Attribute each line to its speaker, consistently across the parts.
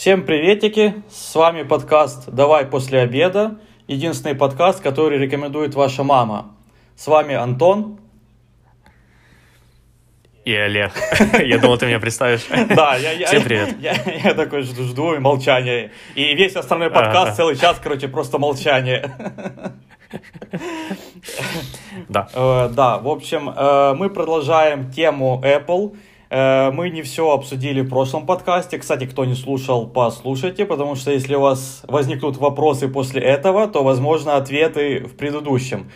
Speaker 1: Всем приветики, с вами подкаст «Давай после обеда», единственный подкаст, который рекомендует ваша мама. С вами Антон.
Speaker 2: И Олег. Я думал, ты меня представишь.
Speaker 1: Да, я,
Speaker 2: Всем привет.
Speaker 1: Я, такой жду, жду и молчание. И весь остальной подкаст, целый час, короче, просто молчание.
Speaker 2: Да.
Speaker 1: Э, Да, в общем, э, мы продолжаем тему Apple. Э, Мы не все обсудили в прошлом подкасте. Кстати, кто не слушал, послушайте, потому что если у вас возникнут вопросы после этого, то, возможно, ответы в предыдущем.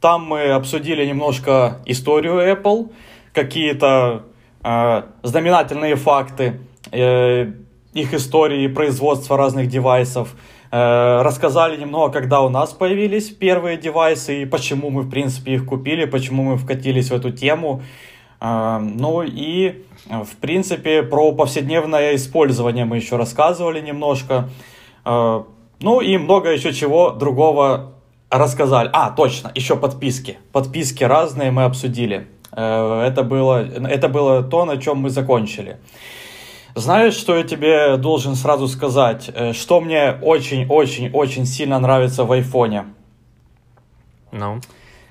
Speaker 1: Там мы обсудили немножко историю Apple, какие-то э, знаменательные факты э, их истории производства разных девайсов. Э, рассказали немного, когда у нас появились первые девайсы и почему мы, в принципе, их купили, почему мы вкатились в эту тему. Ну и, в принципе, про повседневное использование мы еще рассказывали немножко. Э, ну и много еще чего другого рассказали. А, точно, еще подписки. Подписки разные мы обсудили. Э, Это было, это было то, на чем мы закончили. Знаешь, что я тебе должен сразу сказать? Э, Что мне очень-очень-очень сильно нравится в айфоне?
Speaker 2: Ну.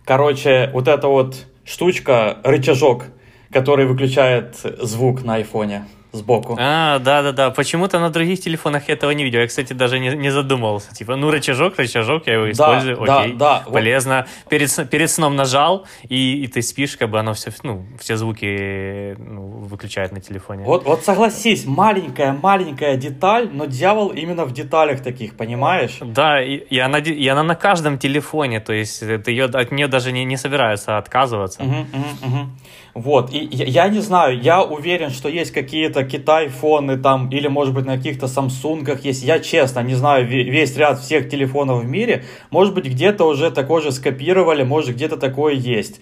Speaker 1: Короче, вот эта вот штучка, рычажок, который выключает звук на айфоне сбоку.
Speaker 2: А, да-да-да. Почему-то на других телефонах я этого не видел. Я, кстати, даже не, не задумывался. Типа, ну, рычажок, рычажок, я его использую,
Speaker 1: да,
Speaker 2: окей,
Speaker 1: да, вот.
Speaker 2: полезно. Перед, перед сном нажал, и, и ты спишь, как бы оно все, ну, все звуки ну, выключает на телефоне.
Speaker 1: Вот, вот согласись, маленькая-маленькая деталь, но дьявол именно в деталях таких, понимаешь?
Speaker 2: Да, и, и она, и она на каждом телефоне, то есть э, ты ее, от нее даже не, не собираются отказываться.
Speaker 1: Мгм, мгм, мгм. Вот, и я, я не знаю, я уверен, что есть какие-то Китай-фоны там, или, может быть, на каких-то Самсунгах есть. Я, честно, не знаю ве- весь ряд всех телефонов в мире. Может быть, где-то уже такое же скопировали, может, где-то такое есть.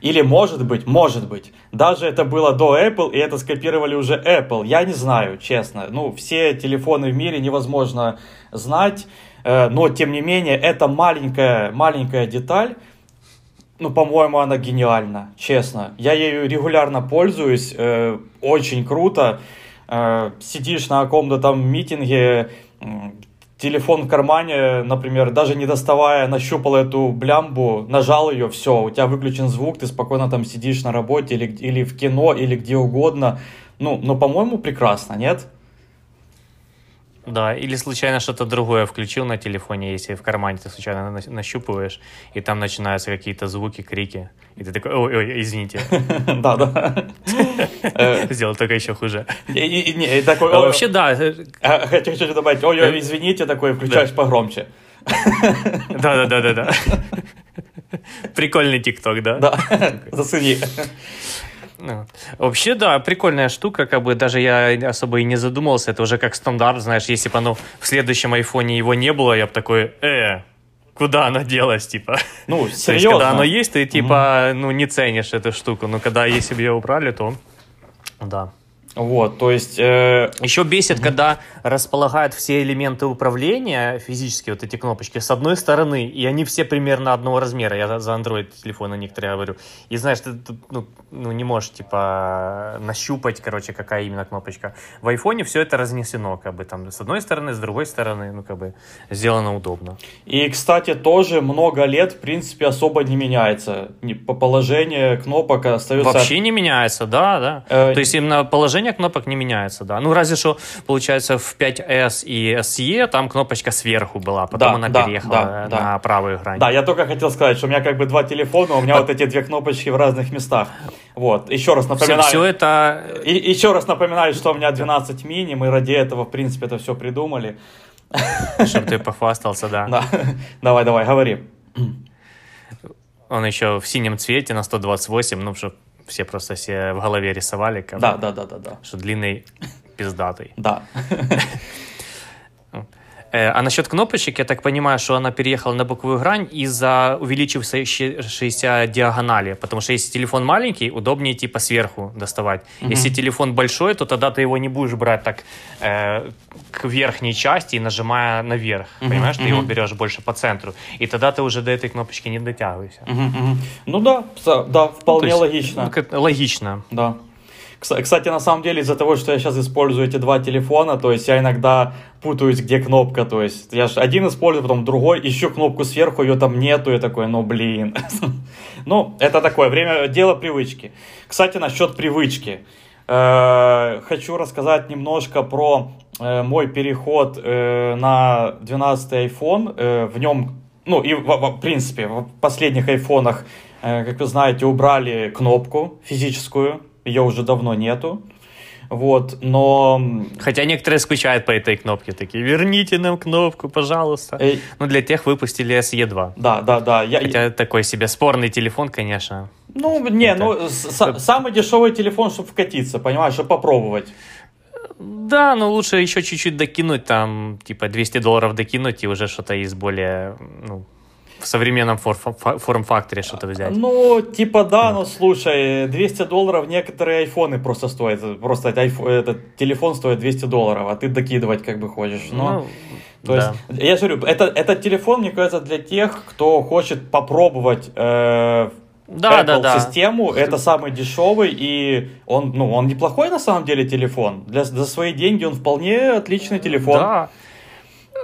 Speaker 1: Или, может быть, может быть, даже это было до Apple, и это скопировали уже Apple. Я не знаю, честно. Ну, все телефоны в мире невозможно знать, э, но, тем не менее, это маленькая, маленькая деталь, ну, по-моему, она гениальна, честно. Я ею регулярно пользуюсь, э, очень круто. Э, сидишь на каком-то там митинге, м, телефон в кармане, например, даже не доставая, нащупал эту блямбу, нажал ее, все, у тебя выключен звук, ты спокойно там сидишь на работе или, или в кино, или где угодно. Ну, но, по-моему, прекрасно, нет?
Speaker 2: Да, или случайно что-то другое включил на телефоне, если в кармане ты случайно на- нащупываешь, и там начинаются какие-то звуки, крики, и ты такой, ой, ой, извините,
Speaker 1: Да, да.
Speaker 2: Сделал только еще хуже. А
Speaker 1: «Ой,
Speaker 2: вообще, да, э,
Speaker 1: а, Хочу, хочу добавить, ой, ой, извините, такой, включаешь погромче.
Speaker 2: да, да, да, да, да. Прикольный ТикТок, да?
Speaker 1: Да, зацени.
Speaker 2: Ну, Вообще, да, прикольная штука, как бы даже я особо и не задумывался, это уже как стандарт, знаешь, если бы оно в следующем айфоне его не было, я бы такой, э, куда оно делось, типа.
Speaker 1: Ну,
Speaker 2: То есть,
Speaker 1: серьезно.
Speaker 2: когда оно есть, ты, типа, ну, не ценишь эту штуку, но когда, если бы ее убрали, то, да.
Speaker 1: Вот, то есть, э,
Speaker 2: Еще бесит, когда располагают все элементы управления, физические вот эти кнопочки, с одной стороны, и они все примерно одного размера. Я за- Android телефоны некоторые говорю. И знаешь, ты ну, ну, не можешь, типа, нащупать, короче, какая именно кнопочка. В айфоне все это разнесено, как бы, там, с одной стороны, с другой стороны, ну, как бы, сделано удобно.
Speaker 1: и, кстати, тоже много лет, в принципе, особо не меняется. По положение кнопок остается...
Speaker 2: Вообще не меняется, да, да.
Speaker 1: Э,
Speaker 2: То есть именно положение кнопок не меняется, да. Ну, разве что, получается, в 5S и SE там кнопочка сверху была, потом
Speaker 1: Да,
Speaker 2: она
Speaker 1: да,
Speaker 2: переехала
Speaker 1: да, да.
Speaker 2: на правую грань.
Speaker 1: Да, я только хотел сказать, что у меня как бы два телефона, у меня вот эти две кнопочки в разных местах. Вот, еще раз
Speaker 2: Все,
Speaker 1: напоминаю.
Speaker 2: это...
Speaker 1: И еще раз напоминаю, что у меня 12 мини, мы ради этого, в принципе, это все придумали.
Speaker 2: Чтобы ты похвастался, да.
Speaker 1: Да, давай, давай, говори.
Speaker 2: Он еще в синем цвете на 128, ну, что все просто себе в голове рисовали, как
Speaker 1: Да, да, да, да, да.
Speaker 2: что длинный пиздатый.
Speaker 1: Да.
Speaker 2: Э, А насчет кнопочек, я так понимаю, что она переехала на боковую грань из-за увеличившейся диагонали. Потому что если телефон маленький, удобнее типа сверху доставать. Если телефон большой, то тогда ты его не будешь брать так э, к верхней части и нажимая наверх. Понимаешь, ты его берешь больше по центру. И тогда ты уже до этой кнопочки не дотягиваешься.
Speaker 1: Мгм, мгм. Ну да, да, вполне
Speaker 2: То есть,
Speaker 1: логично.
Speaker 2: ну, логично.
Speaker 1: Да. Кстати, на самом деле, из-за того, что я сейчас использую эти два телефона, то есть я иногда путаюсь, где кнопка, то есть я же один использую, потом другой, ищу кнопку сверху, ее там нету, я такой, ну блин. Ну, это такое, время, дело привычки. Кстати, насчет привычки. Э, хочу рассказать немножко про э, мой переход э, на 12 iPhone. В нем, ну и в принципе, в последних айфонах, как вы знаете, убрали кнопку физическую, ее уже давно нету. Вот, но...
Speaker 2: Хотя некоторые скучают по этой кнопке, такие, верните нам кнопку, пожалуйста. Эй... Ну, для тех выпустили SE2.
Speaker 1: Да, да, да.
Speaker 2: Я... Хотя такой себе спорный телефон, конечно.
Speaker 1: Ну, не, Это... ну, с- самый дешевый телефон, чтобы вкатиться, понимаешь, чтобы попробовать.
Speaker 2: Да, но лучше еще чуть-чуть докинуть, там, типа, 200 долларов докинуть, и уже что-то из более, ну, в современном форм-факторе что-то взять.
Speaker 1: Ну, типа да, но слушай, 200 долларов некоторые айфоны просто стоят. Просто этот, этот телефон стоит 200 долларов, а ты докидывать как бы хочешь. Но, ну, то да. есть, я же говорю, это, этот телефон, мне кажется, для тех, кто хочет попробовать э, да, Apple да, да. систему, это самый дешевый, и он, ну, он неплохой на самом деле телефон. Для, за свои деньги он вполне отличный телефон.
Speaker 2: Да.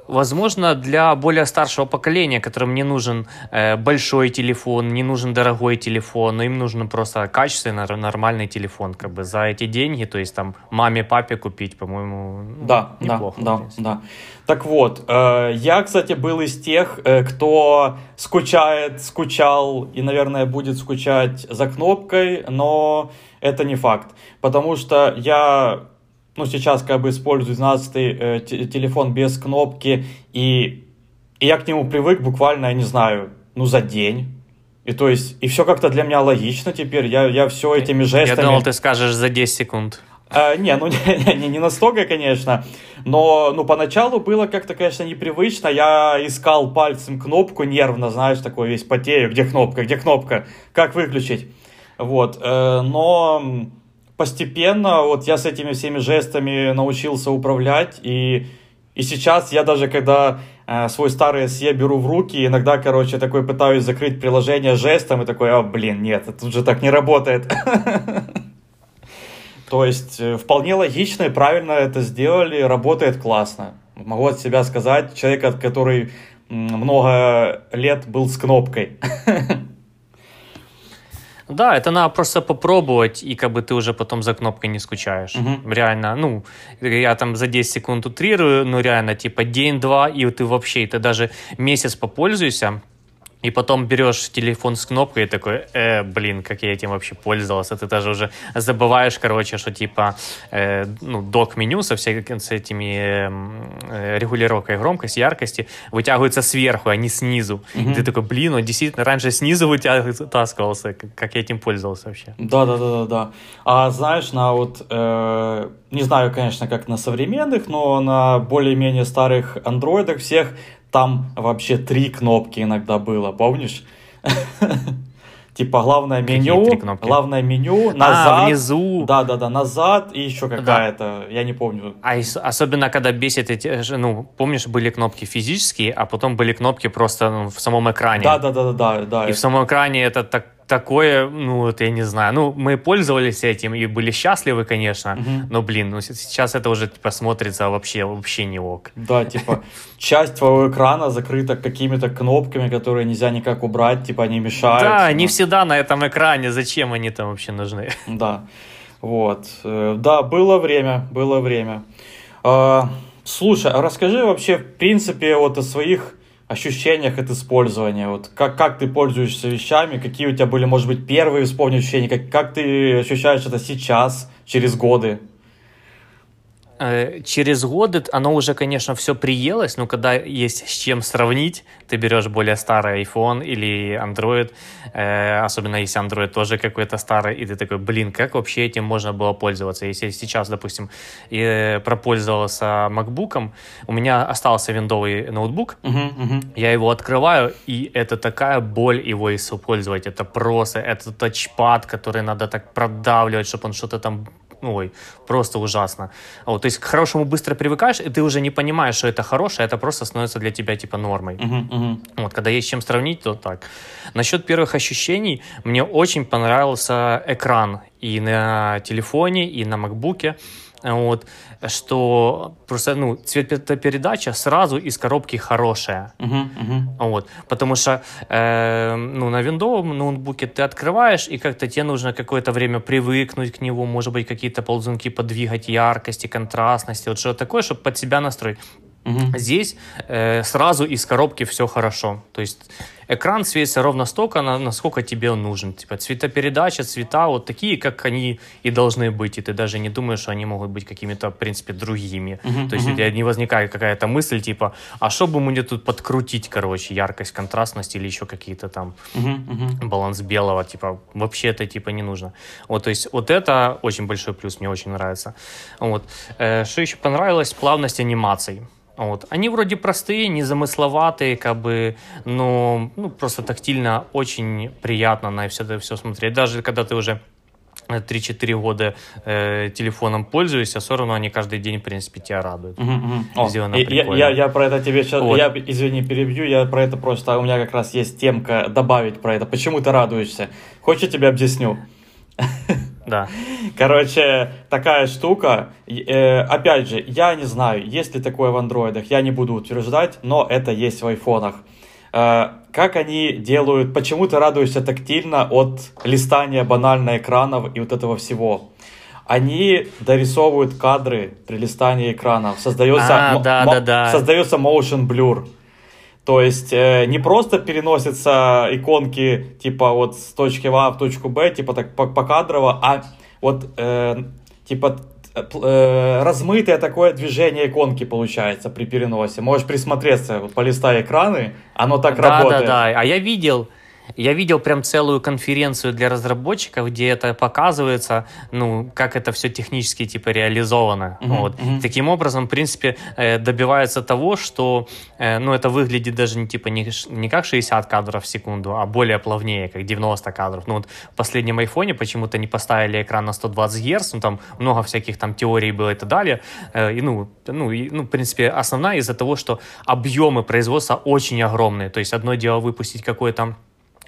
Speaker 2: Возможно, для более старшего поколения, которым не нужен э, большой телефон, не нужен дорогой телефон, но им нужен просто качественный, нормальный телефон, как бы за эти деньги, то есть там маме, папе купить, по-моему,
Speaker 1: ну, да, неплохо. Да, да, да. Так вот, э, я, кстати, был из тех, э, кто скучает, скучал и, наверное, будет скучать за кнопкой, но это не факт, потому что я ну, сейчас как бы использую 12 э, телефон без кнопки, и, и я к нему привык буквально, я не знаю, ну, за день. И то есть, и все как-то для меня логично теперь, я, я все этими жестами...
Speaker 2: Я думал, ты скажешь за 10 секунд.
Speaker 1: А, не, ну не, не, не настолько, конечно, но ну, поначалу было как-то, конечно, непривычно. Я искал пальцем кнопку нервно, знаешь, такой весь потею, где кнопка, где кнопка, как выключить. Вот, э, но постепенно вот я с этими всеми жестами научился управлять, и, и сейчас я даже когда э, свой старый SE беру в руки, иногда, короче, такой пытаюсь закрыть приложение жестом, и такой, а, блин, нет, тут же так не работает. То есть э, вполне логично и правильно это сделали, работает классно. Могу от себя сказать, человек, который много лет был с кнопкой.
Speaker 2: Да, это надо просто попробовать, и как бы ты уже потом за кнопкой не скучаешь. Угу. Реально, ну, я там за 10 секунд утрирую, ну, реально, типа, день-два, и ты вообще, ты даже месяц попользуешься, и потом берешь телефон с кнопкой и такой, э, блин, как я этим вообще пользовался. Ты даже уже забываешь, короче, что типа, э, ну, док-меню со, всей, с этими э, регулировкой громкости, яркости вытягиваются сверху, а не снизу. Mm-hmm. И ты такой, блин, он действительно раньше снизу вытаскивался, как, как я этим пользовался вообще.
Speaker 1: Да-да-да-да. А знаешь, на вот, э, не знаю, конечно, как на современных, но на более-менее старых андроидах всех там вообще три кнопки иногда было, помнишь? Типа главное меню, главное меню, а, назад. А,
Speaker 2: внизу.
Speaker 1: Да, да, да, назад и еще какая-то, я не помню.
Speaker 2: А особенно, когда бесит эти, ну, помнишь, были кнопки физические, а потом были кнопки просто ну, в самом экране.
Speaker 1: Да, да, да, да, да.
Speaker 2: И в самом экране это так такое, ну, вот я не знаю. Ну, мы пользовались этим и были счастливы, конечно, угу. но, блин, ну, сейчас это уже, типа, смотрится вообще, вообще не ок.
Speaker 1: Да, типа, часть твоего экрана закрыта какими-то кнопками, которые нельзя никак убрать, типа, они мешают.
Speaker 2: Да, не всегда на этом экране, зачем они там вообще нужны?
Speaker 1: Да, вот. Э, да, было время, было время. А, слушай, а расскажи вообще, в принципе, вот о своих ощущениях от использования? Вот как, как ты пользуешься вещами? Какие у тебя были, может быть, первые вспомни ощущения? Как, как ты ощущаешь это сейчас, через годы?
Speaker 2: Э, через годы оно уже, конечно, все приелось, но когда есть с чем сравнить, ты берешь более старый iPhone или Android, э, особенно если Android тоже какой-то старый, и ты такой, блин, как вообще этим можно было пользоваться? Если сейчас, допустим, э, пропользовался MacBook, у меня остался виндовый ноутбук, uh-huh, uh-huh. я его открываю, и это такая боль его использовать, это просто, это тачпад, который надо так продавливать, чтобы он что-то там ну, ой, просто ужасно. Вот, то есть к хорошему быстро привыкаешь, и ты уже не понимаешь, что это хорошее, это просто становится для тебя типа нормой.
Speaker 1: Мгм, мгм.
Speaker 2: Вот, когда есть чем сравнить, то так. Насчет первых ощущений, мне очень понравился экран и на телефоне, и на макбуке. Вот, что просто, ну, цветопередача сразу из коробки хорошая.
Speaker 1: Мгм, мгм.
Speaker 2: Вот, потому что э, ну, на виндовом ноутбуке ты открываешь, и как-то тебе нужно какое-то время привыкнуть к нему, может быть, какие-то ползунки подвигать, яркости, контрастности, вот что такое, чтобы под себя настроить.
Speaker 1: Мгм.
Speaker 2: Здесь э, сразу из коробки все хорошо. То есть экран светится ровно столько, на- насколько тебе он нужен. Типа цветопередача, цвета вот такие, как они и должны быть. И ты даже не думаешь, что они могут быть какими-то, в принципе, другими.
Speaker 1: Мгм,
Speaker 2: То есть
Speaker 1: мгм.
Speaker 2: у тебя не возникает какая-то мысль, типа, а что бы мне тут подкрутить, короче, яркость, контрастность или еще какие-то там
Speaker 1: Мгм, мгм.
Speaker 2: баланс белого, типа, вообще это, типа, не нужно. Вот, то есть, вот это очень большой плюс, мне очень нравится. Вот. Э, Что еще понравилось? Плавность анимаций. Вот. Они вроде простые, незамысловатые, как бы, но ну, просто тактильно очень приятно на все это все смотреть. Даже когда ты уже э, 3-4 года э, телефоном пользуешься, все равно они каждый день, в принципе, тебя радуют.
Speaker 1: Мгм, мгм. О,
Speaker 2: Сделано
Speaker 1: и- я,
Speaker 2: прикольно.
Speaker 1: я, я про это тебе сейчас,
Speaker 2: Вот.
Speaker 1: я, извини, перебью, я про это просто, у меня как раз есть темка добавить про это. Почему ты радуешься? Хочешь, я тебе объясню?
Speaker 2: Да.
Speaker 1: Короче, такая штука. Э, опять же, я не знаю, есть ли такое в андроидах, я не буду утверждать, но это есть в айфонах. Э, как они делают, почему ты радуешься тактильно от листания банально экранов и вот этого всего? Они дорисовывают кадры при листании экранов. Создается,
Speaker 2: А, да, да, да.
Speaker 1: создается motion blur. То есть э, не просто переносятся иконки типа вот с точки А в точку Б, типа так по- покадрово, а вот э, типа размытое такое движение иконки получается при переносе. Можешь присмотреться, вот полистай экраны, оно так
Speaker 2: да,
Speaker 1: работает.
Speaker 2: Да, да, А я видел, я видел прям целую конференцию для разработчиков, где это показывается, ну, как это все технически, типа, реализовано.
Speaker 1: Мгм,
Speaker 2: вот.
Speaker 1: мгм.
Speaker 2: Таким образом, в принципе, э, добивается того, что, э, ну, это выглядит даже не, типа, не, не как 60 кадров в секунду, а более плавнее, как 90 кадров. Ну, вот в последнем айфоне почему-то не поставили экран на 120 Гц, ну, там много всяких там теорий было и так далее. Э, и, ну, ну, и, ну, в принципе, основная из-за того, что объемы производства очень огромные. То есть одно дело выпустить какой-то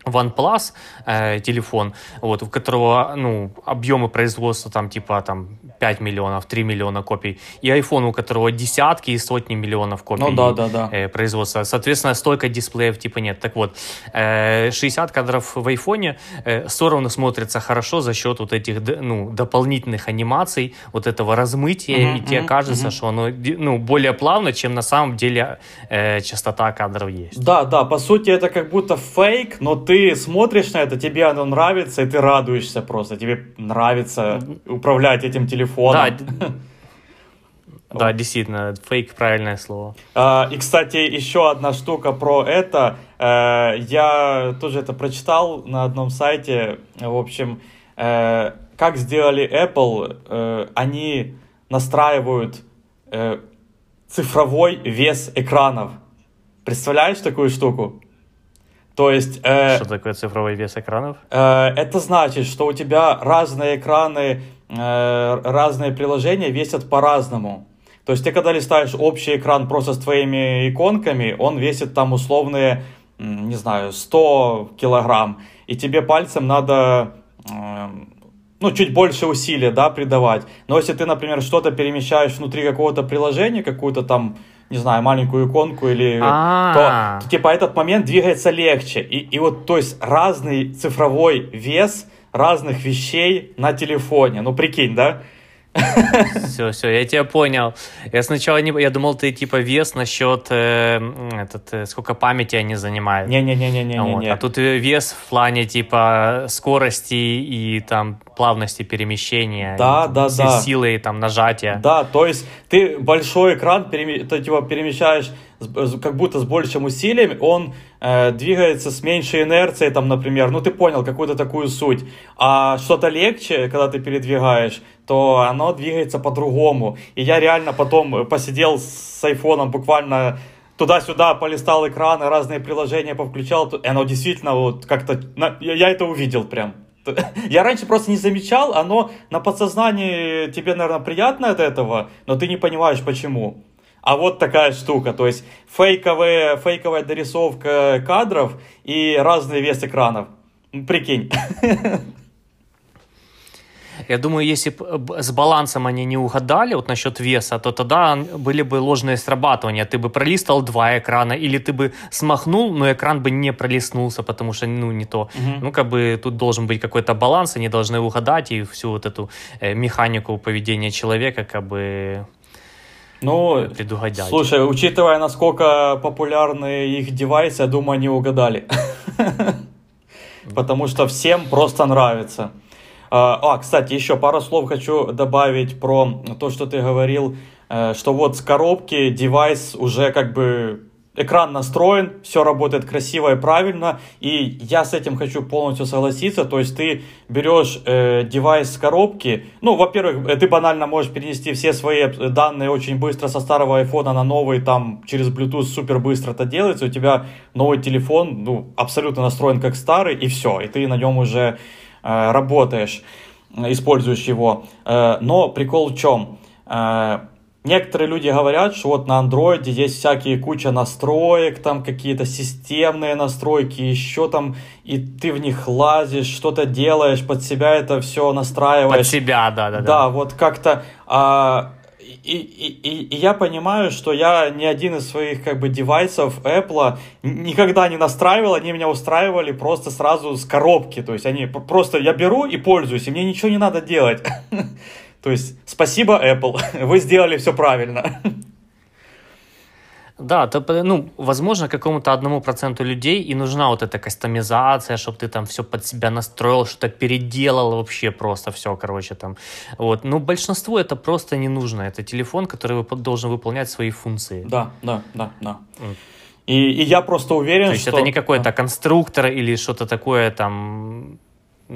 Speaker 2: OnePlus э, телефон, вот, у которого, ну, объемы производства там типа там 5 миллионов, 3 миллиона копий, и iPhone, у которого десятки и сотни миллионов копий
Speaker 1: Ну да, да, да.
Speaker 2: э, производства. Соответственно, столько дисплеев типа нет. Так вот, э, 60 кадров в айфоне э, все равно смотрится хорошо за счет вот этих ну, дополнительных анимаций, вот этого размытия,
Speaker 1: Мгм,
Speaker 2: и тебе
Speaker 1: мгм,
Speaker 2: кажется,
Speaker 1: мгм.
Speaker 2: что оно ну, более плавно, чем на самом деле э, частота кадров есть.
Speaker 1: Да, да, по сути это как будто фейк, но ты смотришь на это, тебе оно нравится, и ты радуешься просто. Тебе нравится управлять этим телефоном.
Speaker 2: Да, д- да, действительно, фейк правильное слово.
Speaker 1: А, И, кстати, еще одна штука про это. Э, Я тоже это прочитал на одном сайте. В общем, э, как сделали Apple, э, они настраивают цифровой вес экранов. Представляешь такую штуку? То есть... э,
Speaker 2: Что такое цифровой вес экранов?
Speaker 1: Э, Это значит, что у тебя разные экраны, э, разные приложения весят по-разному. То есть ты когда листаешь общий экран просто с твоими иконками, он весит там условные, не знаю, 100 килограмм. И тебе пальцем надо, эм, ну, чуть больше усилия, да, придавать. Но если ты, например, что-то перемещаешь внутри какого-то приложения, какую-то там, не знаю, маленькую иконку или
Speaker 2: А.
Speaker 1: то, то, типа этот момент двигается легче. И, и вот, то есть, разный цифровой вес разных вещей на телефоне. Ну, прикинь, да?
Speaker 2: Все, все, я тебя понял. Я сначала не, я думал, ты типа вес насчет э, этот, э, сколько памяти они занимают. Вот.
Speaker 1: Не-не-не-не-не-не.
Speaker 2: А тут э, вес в плане типа скорости и там плавности перемещения,
Speaker 1: Да,
Speaker 2: и,
Speaker 1: да, да.
Speaker 2: силы там нажатия.
Speaker 1: Да, то есть ты большой экран переме- ты, типа, перемещаешь как будто с большим усилием, он э, двигается с меньшей инерцией, там, например, ну ты понял какую-то такую суть. А что-то легче, когда ты передвигаешь, то оно двигается по-другому. И я реально потом посидел с айфоном буквально туда-сюда, полистал экраны, разные приложения повключал, и оно действительно вот как-то, я это увидел прям. Я раньше просто не замечал, оно на подсознании тебе, наверное, приятно от этого, но ты не понимаешь почему. А вот такая штука, то есть фейковая, фейковая дорисовка кадров и разный вес экранов. Прикинь.
Speaker 2: Я думаю, если бы с балансом они не угадали вот насчет веса, то тогда были бы ложные срабатывания. Ты бы пролистал два экрана, или ты бы смахнул, но экран бы не пролистнулся, потому что, ну, не то. Угу. Ну, как бы тут должен быть какой-то баланс, они должны угадать и всю вот эту э, механику поведения человека, как бы
Speaker 1: ну, предугадать. Слушай, учитывая, насколько популярны их девайсы, я думаю, они угадали. Потому что всем просто нравится. А, а, кстати, еще пару слов хочу добавить про то, что ты говорил, э, что вот с коробки девайс уже как бы экран настроен, все работает красиво и правильно, и я с этим хочу полностью согласиться, то есть ты берешь э, девайс с коробки, ну, во-первых, э, ты банально можешь перенести все свои данные очень быстро со старого айфона на новый, там, через Bluetooth супер быстро это делается, у тебя новый телефон, ну, абсолютно настроен как старый, и все, и ты на нем уже Э, работаешь, используешь его. Э, но прикол в чем? Некоторые люди говорят, что вот на андроиде есть всякие куча настроек, там какие-то системные настройки, еще там, и ты в них лазишь, что-то делаешь, под себя это все настраиваешь. Под
Speaker 2: себя, да, да,
Speaker 1: да. Да, вот как-то... А, и, и, и я понимаю, что я ни один из своих как бы девайсов Apple никогда не настраивал, они меня устраивали просто сразу с коробки, то есть они просто я беру и пользуюсь, и мне ничего не надо делать. То есть спасибо Apple, вы сделали все правильно.
Speaker 2: Да, то, ну, возможно, какому-то одному проценту людей и нужна вот эта кастомизация, чтобы ты там все под себя настроил, что-то переделал вообще просто все, короче, там. Вот. Но большинству это просто не нужно. Это телефон, который должен выполнять свои функции.
Speaker 1: Да, да, да, да. И, и я просто уверен,
Speaker 2: То есть
Speaker 1: что...
Speaker 2: это не какой-то конструктор или что-то такое там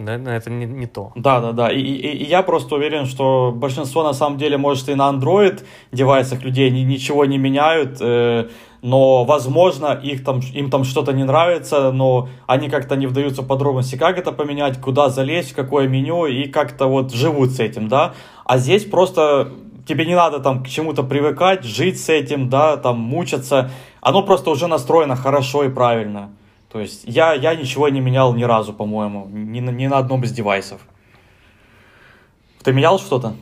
Speaker 2: это не, не то.
Speaker 1: Да, да, да. И, и, и я просто уверен, что большинство на самом деле, может, и на Android девайсах людей ни, ничего не меняют, э, но, возможно, их там, им там что-то не нравится, но они как-то не вдаются в подробности, как это поменять, куда залезть, в какое меню, и как-то вот живут с этим, да. А здесь просто тебе не надо там к чему-то привыкать, жить с этим, да, там мучаться. Оно просто уже настроено хорошо и правильно. То есть я, я ничего не менял ни разу, по-моему, ни, ни на одном из девайсов. Ты менял что-то?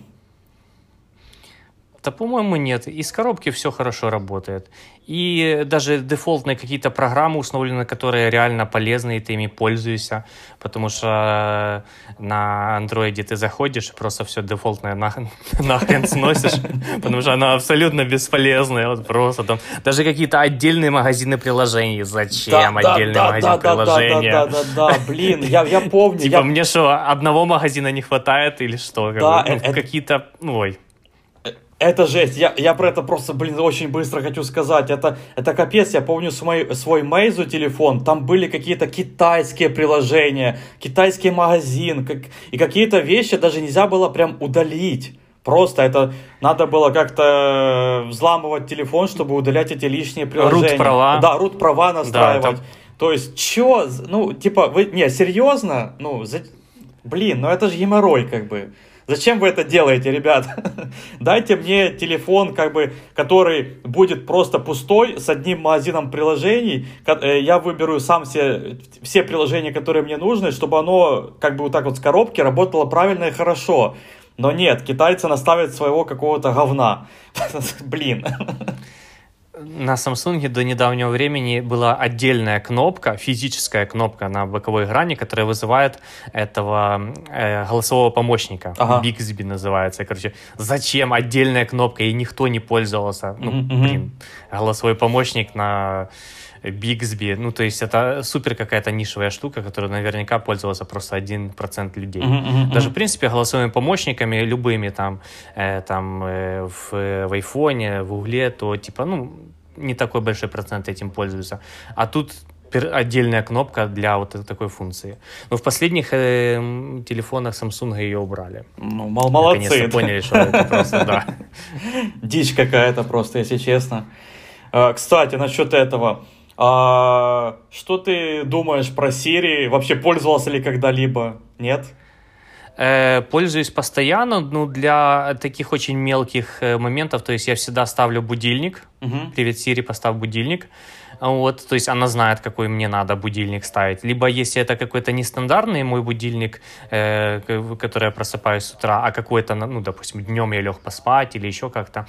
Speaker 2: Да, по-моему, нет. Из коробки все хорошо работает. И даже дефолтные какие-то программы установлены, которые реально полезны, и ты ими пользуешься. Потому что на андроиде ты заходишь, и просто все дефолтное нахрен, нахрен сносишь, потому что оно абсолютно бесполезное. Вот просто там даже какие-то отдельные магазины приложений. Зачем отдельные магазины приложения?
Speaker 1: Да, да, да, да, блин, я, я помню.
Speaker 2: Типа мне что, одного магазина не хватает или что? Да, ну, какие-то, ой.
Speaker 1: Это жесть. Я, я про это просто, блин, очень быстро хочу сказать. Это, это капец. Я помню свой, свой Meizu телефон. Там были какие-то китайские приложения, китайский магазин. Как, и какие-то вещи даже нельзя было прям удалить. Просто это надо было как-то взламывать телефон, чтобы удалять эти лишние приложения.
Speaker 2: Рут права.
Speaker 1: Да, рут права настраивать. Да, это... То есть, чё? Ну, типа, вы... Не, серьезно? Ну, за... блин, ну это же геморрой, как бы. Зачем вы это делаете, ребят? Дайте мне телефон, как бы, который будет просто пустой, с одним магазином приложений. Э, я выберу сам все, все приложения, которые мне нужны, чтобы оно, как бы, вот так вот с коробки работало правильно и хорошо. Но нет, китайцы наставят своего какого-то говна. Блин.
Speaker 2: На Samsung до недавнего времени была отдельная кнопка, физическая кнопка на боковой грани, которая вызывает этого э, голосового помощника. Ага. Bixby называется. Короче, зачем отдельная кнопка? И никто не пользовался. Ну, mm-hmm. блин, голосовой помощник на Bixby. Ну, то есть это супер какая-то нишевая штука, которую наверняка пользовался просто 1% людей. Uh-huh, uh-huh. Даже, в принципе, голосовыми помощниками, любыми там, э, там э, в, в айфоне, в угле, то типа, ну, не такой большой процент этим пользуются. А тут отдельная кнопка для вот такой функции. Но в последних э, телефонах Samsung ее убрали.
Speaker 1: Ну, мол, молодцы. Наконец-то
Speaker 2: поняли, что это просто, да.
Speaker 1: Дичь какая-то просто, если честно. А, кстати, насчет этого. А что ты думаешь про Siri? Вообще пользовался ли когда-либо? Нет?
Speaker 2: Э, пользуюсь постоянно, ну, для таких очень мелких э, моментов, то есть я всегда ставлю будильник, угу. привет, Siri, поставь будильник, вот, то есть она знает, какой мне надо будильник ставить. Либо если это какой-то нестандартный мой будильник, э, который я просыпаюсь с утра, а какой-то, ну, допустим, днем я лег поспать или еще как-то,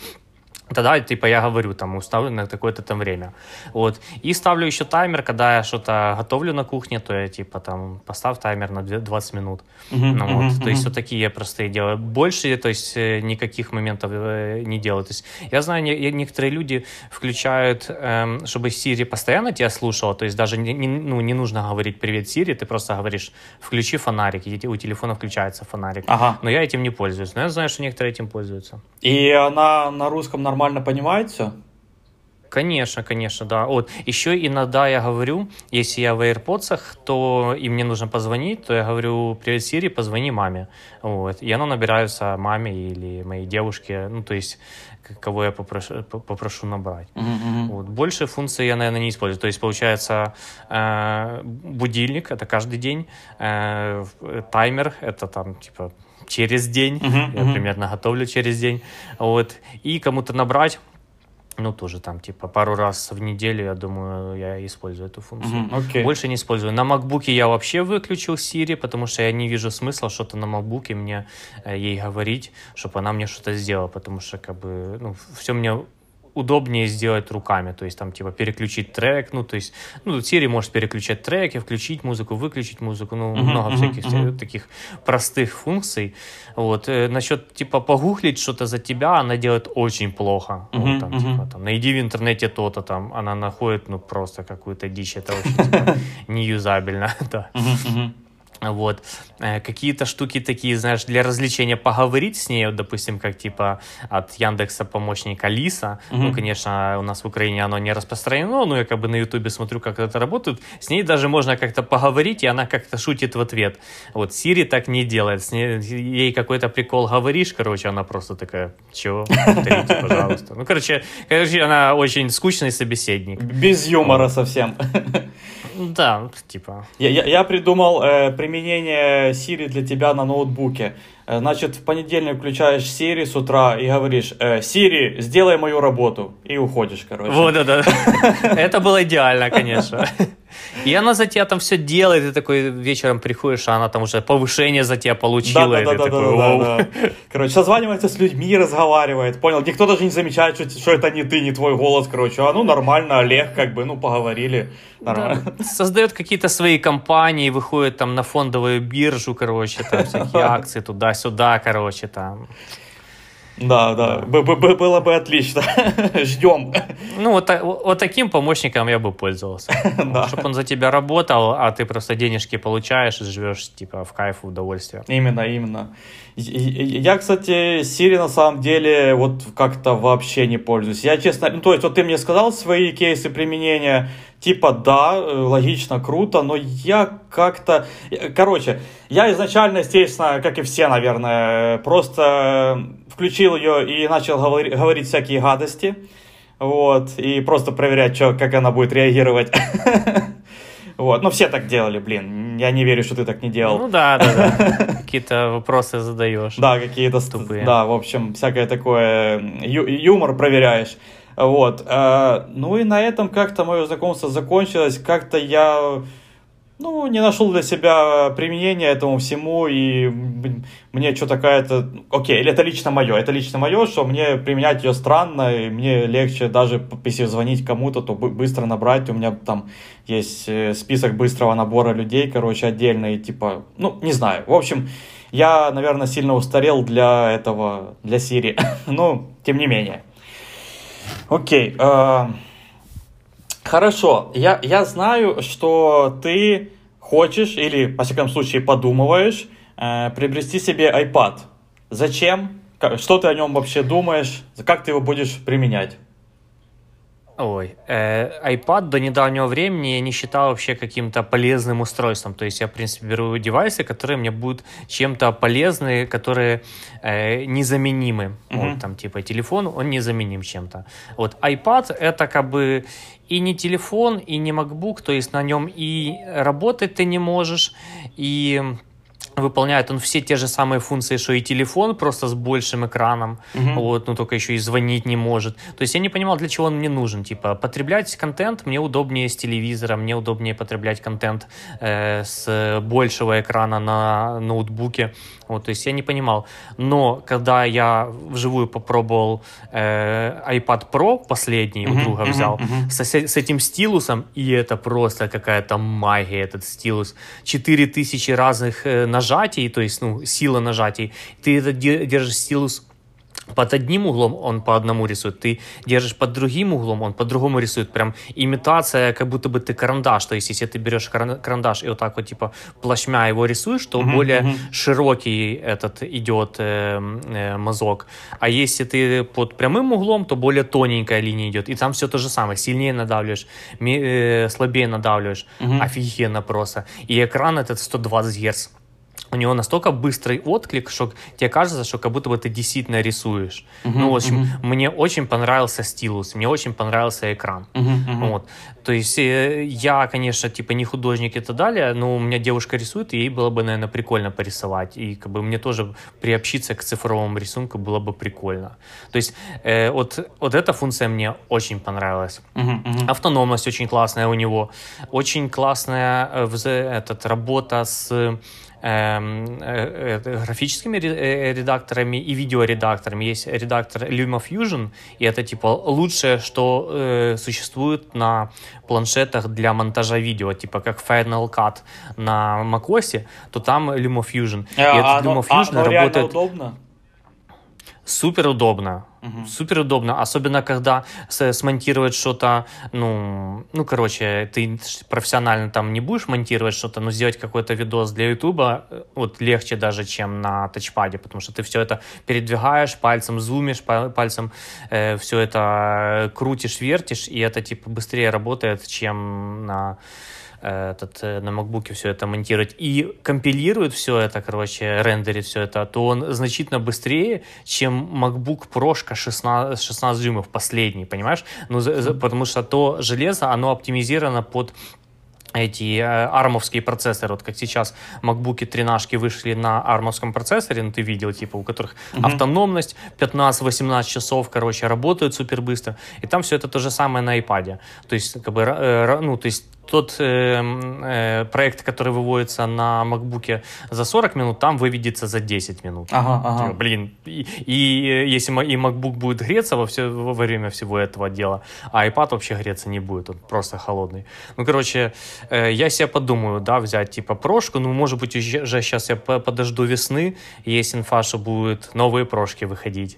Speaker 2: Тогда, типа, я говорю, там, уставлю на такое-то там время. Вот. И ставлю еще таймер, когда я что-то готовлю на кухне, то я, типа, там, поставь таймер на 20 минут. Uh-huh, ну, uh-huh, вот. Uh-huh. То есть, вот такие простые дела. Больше, то есть, э, никаких моментов э, не делаю. То есть, я знаю, не, некоторые люди включают, эм, чтобы Siri постоянно тебя слушала, то есть, даже не, не, ну, не нужно говорить «Привет, Siri», ты просто говоришь «Включи фонарик», и у телефона включается фонарик. Ага. Но я этим не пользуюсь. Но я знаю, что некоторые этим пользуются.
Speaker 1: И она на русском нормально нормально понимает все?
Speaker 2: Конечно, конечно, да. Вот. Еще иногда я говорю, если я в AirPods, то и мне нужно позвонить, то я говорю, привет, Сири, позвони маме. Вот. И она набирается маме или моей девушке, ну, то есть, кого я попрошу, попрошу набрать. Uh-huh. Вот. Больше функций я, наверное, не использую. То есть, получается, э, будильник — это каждый день, э, таймер — это там, типа, через день. Uh-huh, я uh-huh. примерно готовлю через день. Вот. И кому-то набрать ну, тоже там, типа, пару раз в неделю, я думаю, я использую эту функцию. Mm-hmm, okay. Больше не использую. На MacBook я вообще выключил Siri, потому что я не вижу смысла что-то на MacBook мне э, ей говорить, чтобы она мне что-то сделала, потому что, как бы, ну, все мне удобнее сделать руками, то есть там типа переключить трек, ну то есть, ну Siri может переключать треки, включить музыку, выключить музыку, ну uh-huh, много uh-huh, всяких uh-huh. таких простых функций. Вот э, насчет типа погуглить что-то за тебя, она делает очень плохо. Uh-huh, вот, там, uh-huh. типа, там, найди в интернете то-то там, она находит ну просто какую-то дичь, это очень типа, неюзабельно, да. Uh-huh, uh-huh. Вот. Э, какие-то штуки такие, знаешь, для развлечения поговорить с ней, вот, допустим, как типа от Яндекса помощник Алиса. Mm-hmm. Ну, конечно, у нас в Украине оно не распространено, но я как бы на Ютубе смотрю, как это работает. С ней даже можно как-то поговорить, и она как-то шутит в ответ. Вот Сири так не делает. С ней, ей какой-то прикол говоришь, короче, она просто такая, чего? Повторите, пожалуйста. Ну, короче, короче, она очень скучный собеседник.
Speaker 1: Без юмора совсем.
Speaker 2: Да, типа.
Speaker 1: Я, я, я придумал э, применение Siri для тебя на ноутбуке. Э, значит, в понедельник включаешь Siri с утра и говоришь, э, Siri, сделай мою работу. И уходишь, короче.
Speaker 2: Вот, да, да. Это было идеально, конечно. И она за тебя там все делает, и такой вечером приходишь, а она там уже повышение за тебя получила. Да, да, да, такой, да, да,
Speaker 1: да. Короче, созванивается с людьми, разговаривает, понял? Никто даже не замечает, что, что это не ты, не твой голос, короче. А ну нормально, Олег, как бы, ну поговорили. Нормально.
Speaker 2: Да. Создает какие-то свои компании, выходит там на фондовую биржу, короче, там всякие акции туда-сюда, короче, там.
Speaker 1: Да, да, да. было бы отлично. Ждем.
Speaker 2: Ну, вот, вот таким помощником я бы пользовался. да. Чтобы он за тебя работал, а ты просто денежки получаешь и живешь, типа, в кайф, в удовольствие.
Speaker 1: Именно, именно. Я, кстати, Siri на самом деле вот как-то вообще не пользуюсь. Я честно, ну, то есть, вот ты мне сказал свои кейсы применения, типа, да, логично, круто, но я как-то... Короче, я изначально, естественно, как и все, наверное, просто включил ее и начал говорить, говорить всякие гадости. Вот, и просто проверять, что, как она будет реагировать. Вот, ну все так делали, блин, я не верю, что ты так не делал.
Speaker 2: Ну да, да, да, какие-то вопросы задаешь.
Speaker 1: Да, какие-то тупые. Да, в общем, всякое такое, юмор проверяешь. Вот, э, ну и на этом как-то мое знакомство закончилось, как-то я ну, не нашел для себя применения этому всему, и мне что-то какая-то... Окей, или это лично мое, это лично мое, что мне применять ее странно, и мне легче даже, если звонить кому-то, то быстро набрать, у меня там есть э, список быстрого набора людей, короче, отдельный, типа, ну, не знаю, в общем, я, наверное, сильно устарел для этого, для Siri, ну, тем не менее. Окей, э Хорошо, я, я знаю, что ты хочешь или, во всяком случае, подумываешь э, приобрести себе iPad. Зачем? Что ты о нем вообще думаешь? Как ты его будешь применять?
Speaker 2: Ой, э, iPad до недавнего времени я не считал вообще каким-то полезным устройством. То есть я, в принципе, беру девайсы, которые мне будут чем-то полезны, которые э, незаменимы. Uh-huh. Вот там типа телефон, он незаменим чем-то. Вот iPad это как бы и не телефон, и не MacBook, то есть на нем и работать ты не можешь, и выполняет он все те же самые функции, что и телефон, просто с большим экраном, угу. вот, ну только еще и звонить не может. То есть я не понимал, для чего он мне нужен. Типа, потреблять контент мне удобнее с телевизора, мне удобнее потреблять контент э, с большего экрана на ноутбуке. Вот, то есть я не понимал. Но когда я вживую попробовал э, iPad Pro последний, uh-huh, у друга uh-huh, взял, uh-huh. С, с этим стилусом, и это просто какая-то магия, этот стилус. 4000 разных э, нажатий, то есть ну, сила нажатий. Ты это держишь стилус под одним углом он по одному рисует, ты держишь под другим углом, он по-другому рисует. Прям имитация, как будто бы ты карандаш. То есть, если ты берешь карандаш и вот так вот, типа, плашмя его рисуешь, то uh-huh, более uh-huh. широкий этот идет э, э, мазок. А если ты под прямым углом, то более тоненькая линия идет. И там все то же самое. Сильнее надавливаешь, ми- э, слабее надавливаешь. Uh-huh. Офигенно просто. И экран этот 120 Гц У него настолько быстрый отклик, что тебе кажется, что как будто бы ты действительно рисуешь. Uh-huh, ну, в общем, uh-huh. мне очень понравился стилус, мне очень понравился экран. Uh-huh, uh-huh. Вот. То есть э, я, конечно, типа не художник и так далее, но у меня девушка рисует, и ей было бы, наверное, прикольно порисовать. И как бы мне тоже приобщиться к цифровому рисунку было бы прикольно. То есть э, вот, вот эта функция мне очень понравилась. Uh-huh, uh-huh. Автономность очень классная у него. Очень классная э, этот, работа с графическими э, редакторами и видеоредакторами. Есть редактор LumaFusion, и это типа лучшее, что э, существует на планшетах для монтажа видео, типа как Final Cut на macOS, то там LumaFusion.
Speaker 1: А, и этот LumaFusion а, работает... удобно?
Speaker 2: Супер удобно. Угу. Супер удобно, особенно когда смонтировать что-то, ну, ну, короче, ты профессионально там не будешь монтировать что-то, но сделать какой-то видос для Ютуба э, вот легче даже, чем на тачпаде, потому что ты все это передвигаешь, пальцем зумишь, пальцем э, все это крутишь, вертишь, и это типа быстрее работает, чем на этот, э, на макбуке все это монтировать и компилирует все это, короче, рендерит все это, то он значительно быстрее, чем MacBook Pro 16, 16 дюймов последний, понимаешь? Ну, потому что то железо, оно оптимизировано под эти э, армовские процессоры, вот как сейчас макбуки 13 вышли на армовском процессоре, ну ты видел, типа, у которых uh-huh. автономность 15-18 часов, короче, работают супер быстро, и там все это то же самое на iPad, то есть, как бы, э, ну, то есть тот э, э, проект, который выводится на макбуке за 40 минут, там выведется за 10 минут.
Speaker 1: Ага, ага.
Speaker 2: Типа, блин, и, и если и MacBook будет греться во, все, во время всего этого дела, а iPad вообще греться не будет, он просто холодный. Ну, короче, э, я себе подумаю, да, взять типа прошку, ну, может быть, уже сейчас я подожду весны, есть инфа, что будут новые прошки выходить.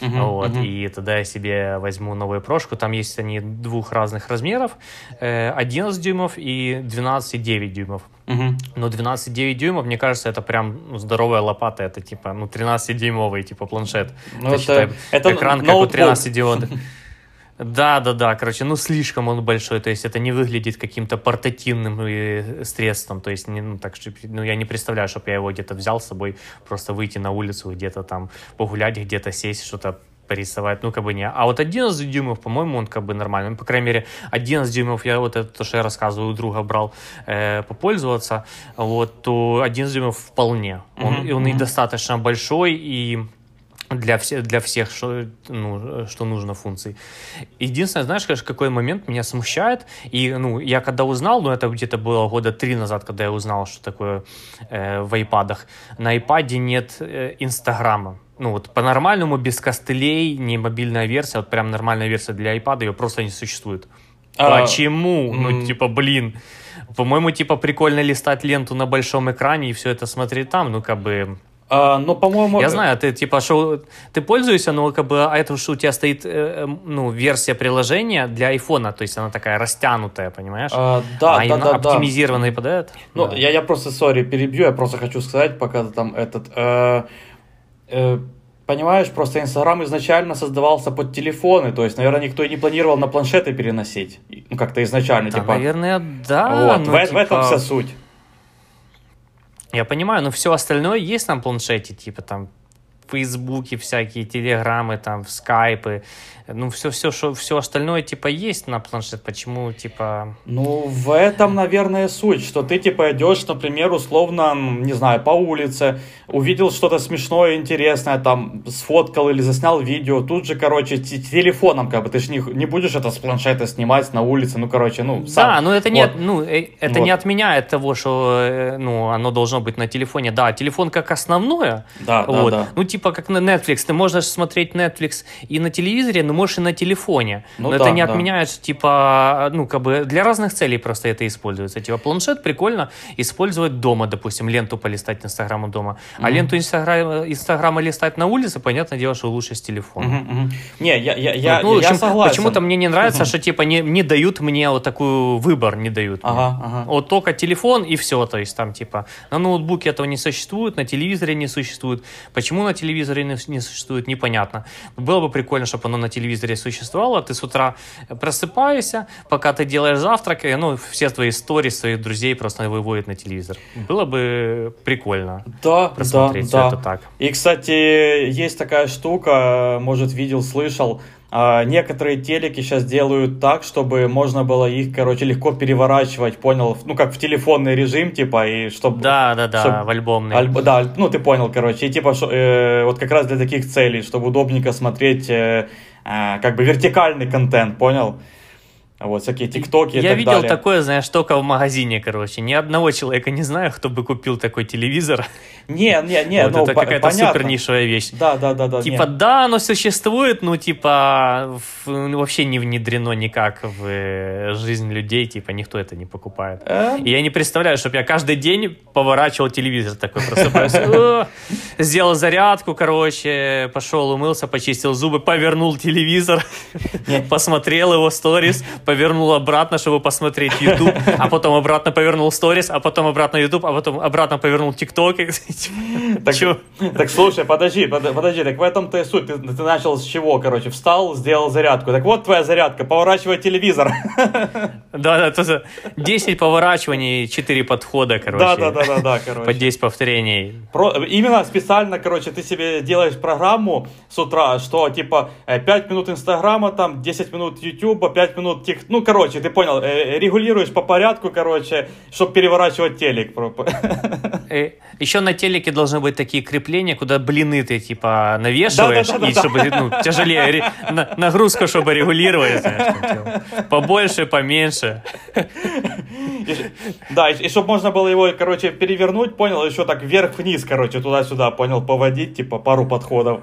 Speaker 2: Uh-huh, вот, uh-huh. И тогда я себе возьму новую прошку. Там есть они двух разных размеров. 11 э, дюймов и 12,9 дюймов. Uh-huh. Но 12,9 дюймов, мне кажется, это прям ну, здоровая лопата. Это типа ну, 13-дюймовый типа планшет. Ну, это, считай, это экран как у 13 диодов. Да, да, да, короче, ну слишком он большой, то есть это не выглядит каким-то портативным э, средством, то есть не, ну, так, ну, я не представляю, чтобы я его где-то взял с собой, просто выйти на улицу, где-то там погулять, где-то сесть, что-то порисовать, ну, как бы не. А вот 11 дюймов, по-моему, он как бы нормальный. Ну, по крайней мере, 11 дюймов, я вот это, то, что я рассказываю, у друга брал э, попользоваться, вот, то 11 дюймов вполне. Он, mm-hmm. он и достаточно большой, и для, все, для всех, что, ну, что нужно функций. Единственное, знаешь, конечно, какой момент меня смущает, и, ну, я когда узнал, ну, это где-то было года три назад, когда я узнал, что такое э, в айпадах, на айпаде нет э, Инстаграма. Ну, вот по-нормальному, без костылей, не мобильная версия, вот прям нормальная версия для айпада, ее просто не существует. А, Почему? Mm. Ну, типа, блин, по-моему, типа, прикольно листать ленту на большом экране и все это смотреть там, ну, как бы
Speaker 1: а, ну, по-моему...
Speaker 2: Я знаю, ты типа что ты пользуешься, но как бы а это что у тебя стоит э, ну версия приложения для айфона, то есть она такая растянутая, понимаешь?
Speaker 1: А, да, а да, да,
Speaker 2: оптимизированная да. под это.
Speaker 1: Ну, да. я, я просто, сори, перебью, я просто хочу сказать, пока там этот... Э, э, Понимаешь, просто Инстаграм изначально создавался под телефоны, то есть, наверное, никто и не планировал на планшеты переносить. Ну, как-то изначально,
Speaker 2: Да,
Speaker 1: типа.
Speaker 2: наверное, да.
Speaker 1: вот,
Speaker 2: ну,
Speaker 1: в, в
Speaker 2: типа,
Speaker 1: этом вся суть.
Speaker 2: Я понимаю, но все остальное есть на планшете, типа там фейсбуки всякие, телеграммы, там, скайпы, ну, все, все, что, все остальное, типа, есть на планшет, почему, типа...
Speaker 1: Ну, в этом, наверное, суть, что ты, типа, идешь, например, условно, не знаю, по улице, увидел что-то смешное, интересное, там, сфоткал или заснял видео, тут же, короче, те- телефоном, как бы, ты же не, не будешь это с планшета снимать на улице, ну, короче, ну, сам.
Speaker 2: Да, но это, не,
Speaker 1: Вот.
Speaker 2: от- ну, э, это
Speaker 1: Вот.
Speaker 2: не отменяет того, что э, ну, оно должно быть на телефоне. Да, телефон как основное.
Speaker 1: Да, да,
Speaker 2: вот.
Speaker 1: да.
Speaker 2: Ну, типа как на Netflix. Ты можешь смотреть Netflix и на телевизоре, но можешь и на телефоне.
Speaker 1: Ну
Speaker 2: но
Speaker 1: да,
Speaker 2: это не
Speaker 1: да.
Speaker 2: отменяет, типа, ну, как бы для разных целей просто это используется. Типа планшет прикольно использовать дома, допустим, ленту полистать Инстаграму дома. А ленту Инстаграма, Инстаграма листать на улице, понятное дело, что лучше с телефона.
Speaker 1: Мгм, мгм. Не, я, я, я,
Speaker 2: ну,
Speaker 1: я
Speaker 2: общем,
Speaker 1: согласен.
Speaker 2: Почему-то мне не нравится, что типа не, не дают мне вот такую выбор, не дают. мне.
Speaker 1: Ага, ага.
Speaker 2: Вот только телефон и все, то есть там типа на ноутбуке этого не существует, на телевизоре не существует. Почему на телевизоре не, не существует, непонятно. Было бы прикольно, чтобы оно на телевизоре существовало. Ты с утра просыпаешься, пока ты делаешь завтрак, и ну, все твои истории своих друзей просто выводят на телевизор. Было бы прикольно
Speaker 1: Да,
Speaker 2: просмотреть
Speaker 1: да, да.
Speaker 2: это так.
Speaker 1: И, кстати, есть такая штука, может, видел, слышал. А, Некоторые телеки сейчас делают так, чтобы можно было их, короче, легко переворачивать, понял? Ну, как в телефонный режим, типа, и чтобы...
Speaker 2: Да, да, да,
Speaker 1: чтоб-
Speaker 2: в альбомный.
Speaker 1: Альб- Да, ну ты понял, короче. И типа, шо- э, вот как раз для таких целей, чтобы удобненько смотреть, э, э, как бы вертикальный контент, понял? Вот, всякие тиктоки и
Speaker 2: Я
Speaker 1: так
Speaker 2: видел
Speaker 1: далее.
Speaker 2: такое, знаешь, только в магазине, короче. Ни одного человека не знаю, кто бы купил такой телевизор.
Speaker 1: Не, не, не,
Speaker 2: вот
Speaker 1: ну,
Speaker 2: это какая-то супер нишевая вещь.
Speaker 1: Да, да, да, да.
Speaker 2: Типа,
Speaker 1: не.
Speaker 2: да, оно существует, ну, типа, ну, вообще не внедрено никак в э, жизнь людей, типа, никто это не покупает.
Speaker 1: Э?
Speaker 2: И я не представляю, чтобы я каждый день поворачивал телевизор такой, просыпаюсь, сделал зарядку, короче, пошел, умылся, почистил зубы, повернул телевизор, посмотрел его сторис, повернул обратно, чтобы посмотреть YouTube, а потом обратно повернул сторис, а потом обратно YouTube, а потом обратно повернул
Speaker 1: Так,
Speaker 2: Чё?
Speaker 1: так слушай, подожди, под- подожди, так в этом-то и суть. Ты, ты начал с чего, короче, встал, сделал зарядку. Так вот твоя зарядка, поворачивай телевизор.
Speaker 2: Да, да, тоже 10 поворачиваний, 4 подхода, короче.
Speaker 1: Да, да, да, да, да,
Speaker 2: По
Speaker 1: короче.
Speaker 2: 10 повторений.
Speaker 1: Про- именно специально, короче, ты себе делаешь программу с утра, что типа э, 5 минут Инстаграма, там 10 минут Ютуба, 5 минут тик... Ну, короче, ты понял, э, регулируешь по порядку, короче, чтобы переворачивать телек.
Speaker 2: Еще Э, на телеке должны быть такие крепления, куда блины ты типа навешиваешь,
Speaker 1: Да-да-да-да-да.
Speaker 2: и чтобы ну, тяжелее ре- на- нагрузку, чтобы регулировать. знаешь, там, побольше, поменьше.
Speaker 1: И Да, и, чтобы можно было его, короче, перевернуть, понял, еще так вверх-вниз, короче, туда-сюда, понял, поводить, типа, пару подходов.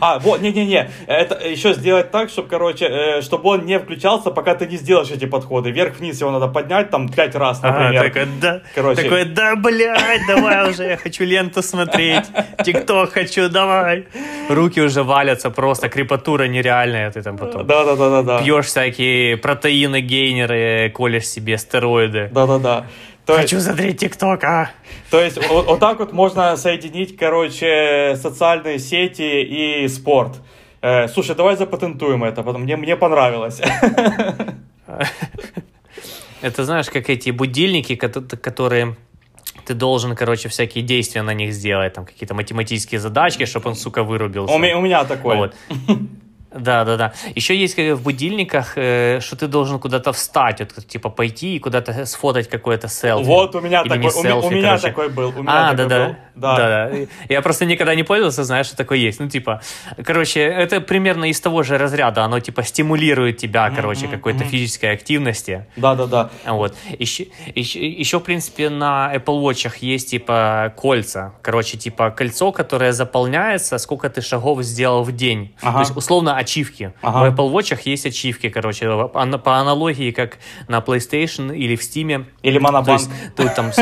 Speaker 1: А, вот, не-не-не, это еще сделать так, чтобы, короче, э, чтобы он не включался, пока ты не сделаешь эти подходы. Вверх-вниз его надо поднять там пять раз,
Speaker 2: Ага,
Speaker 1: например.
Speaker 2: такой, да,
Speaker 1: Короче.
Speaker 2: такой, да, блядь, давай уже, я хочу ленту смотреть, тикток хочу, давай. Руки уже валятся, просто крепатура нереальная, ты там потом
Speaker 1: Да-да-да-да-да.
Speaker 2: пьешь всякие протеины, гейнеры, колешь себе стероиды.
Speaker 1: Да-да-да. То есть,
Speaker 2: Хочу смотреть ТикТок, а?
Speaker 1: то есть вот, вот так вот можно соединить, короче, социальные сети и спорт. Э, слушай, давай запатентуем это, потому мне, мне понравилось.
Speaker 2: Это знаешь, как эти будильники, кото- которые ты должен, короче, всякие действия на них сделать, там какие-то математические задачки, чтобы он, сука, вырубился.
Speaker 1: У, у меня такой.
Speaker 2: Вот. Да, да, да. Еще есть как в будильниках, э, что ты должен куда-то встать, вот, типа пойти и куда-то сфотать какое-то селфи.
Speaker 1: Вот у меня
Speaker 2: Или
Speaker 1: такой,
Speaker 2: не
Speaker 1: у, ме- у
Speaker 2: селфи,
Speaker 1: меня
Speaker 2: короче.
Speaker 1: такой был. У меня
Speaker 2: А,
Speaker 1: такой
Speaker 2: да, да.
Speaker 1: был. Да.
Speaker 2: да, да. Я просто никогда не пользовался, знаешь, что такое есть. Ну, типа, короче, это примерно из того же разряда. Оно, типа, стимулирует тебя, короче,
Speaker 1: мгм,
Speaker 2: какой-то
Speaker 1: мгм.
Speaker 2: физической активности.
Speaker 1: Да, да, да.
Speaker 2: Вот. Еще, еще, еще, в принципе, на Apple Watch есть, типа, кольца. Короче, типа, кольцо, которое заполняется, сколько ты шагов сделал в день.
Speaker 1: Ага.
Speaker 2: То есть, условно, ачивки. Ага. В Apple Watch есть ачивки, короче, по аналогии, как на PlayStation или в Steam.
Speaker 1: Или Монобанк.
Speaker 2: То есть, там,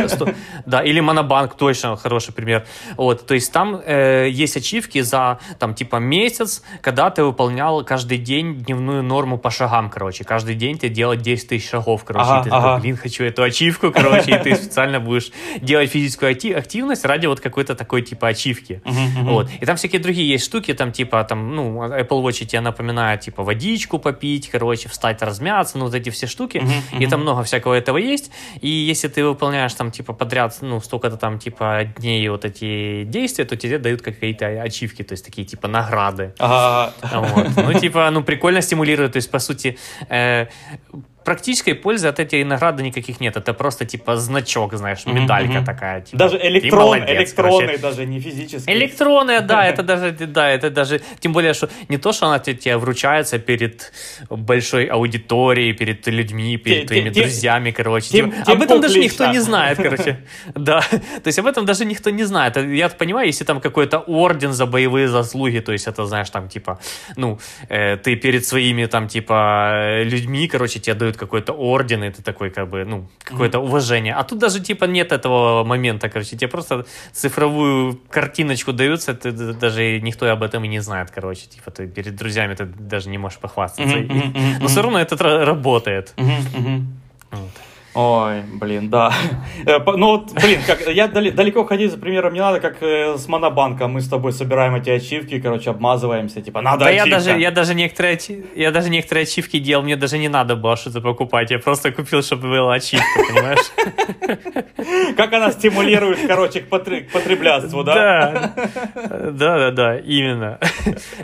Speaker 2: да, или Монобанк, точно хороший пример. Вот, то есть там э, есть ачивки за, там, типа, месяц, когда ты выполнял каждый день дневную норму по шагам, короче. Каждый день ты делал 10 тысяч шагов, короче. Ага, и ты ага. такой, блин, хочу эту ачивку, короче, и ты специально будешь делать физическую активность ради вот какой-то такой, типа, ачивки. Вот. И там всякие другие есть штуки, там, типа, там, ну, Apple Watch тебе напоминает, типа, водичку попить, короче, встать, размяться, ну, вот эти все штуки. И там много всякого этого есть. И если ты выполняешь там, типа, подряд, ну, столько-то там, типа, дней вот эти действия, то тебе дают какие-то ачивки, то есть такие, типа, награды. Ага. Вот. Ну, типа, ну, прикольно стимулирует, то есть, по сути, э, практической пользы от этой награды никаких нет. Это просто типа значок, знаешь, медалька mm-hmm. такая. Типа,
Speaker 1: даже электрон, молодец, электроны, короче. даже не физические.
Speaker 2: Электроны, да, это даже, да, это даже, тем более, что не то, что она тебе вручается перед большой аудиторией, перед людьми, перед твоими друзьями, короче. об этом даже никто не знает, короче. Да, то есть об этом даже никто не знает. Я понимаю, если там какой-то орден за боевые заслуги, то есть это, знаешь, там, типа, ну, э, ты перед своими, там, типа, людьми, короче, тебе дают какой-то орден, и ты такой, как бы, ну, какое-то mm-hmm. уважение. А тут даже, типа, нет этого момента, короче, тебе просто цифровую картиночку даются, ты даже никто об этом и не знает, короче, типа, ты перед друзьями ты даже не можешь похвастаться. Mm-hmm, mm-hmm, Но все равно это работает.
Speaker 1: Вот. Ой, блин, да. Э, ну вот, блин, как, я далеко ходить за примером не надо, как э, с Монобанком. Мы с тобой собираем эти ачивки, короче, обмазываемся, типа, надо
Speaker 2: да я даже, я даже некоторые, я даже некоторые ачивки делал, мне даже не надо было что-то покупать. Я просто купил, чтобы была ачивка, понимаешь?
Speaker 1: Как она стимулирует, короче, к потреблятству,
Speaker 2: да? Да, да, да, именно.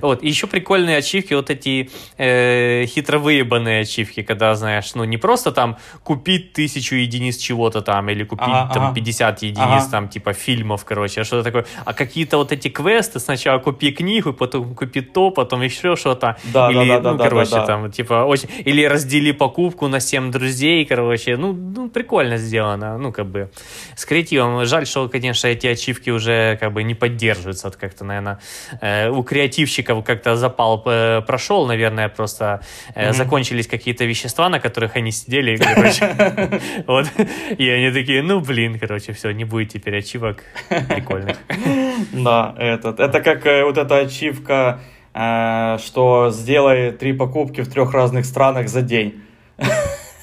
Speaker 2: Вот, еще прикольные ачивки, вот эти э, хитро выебанные ачивки, когда, знаешь, ну не просто там купить тысячу единиц чего-то там, или купить ага, там ага. 50 единиц ага. там, типа, фильмов, короче, а что-то такое. А какие-то вот эти квесты, сначала купи книгу, потом купи то, потом еще что-то. Да, или, да, да, ну, да, короче, да, да. там, типа, очень... Или раздели покупку на 7 друзей, короче. Ну, ну, прикольно сделано, ну, как бы, с креативом. Жаль, что, конечно, эти ачивки уже, как бы, не поддерживаются. Вот как-то, наверное, э, у креативщиков как-то запал э, прошел, наверное, просто э, mm-hmm. закончились какие-то вещества, на которых они сидели, короче. Вот. И они такие, ну, блин, короче, все, не будет теперь ачивок прикольных.
Speaker 1: Да, этот. Это как э, вот эта ачивка, э, что сделай три покупки в трех разных странах за день.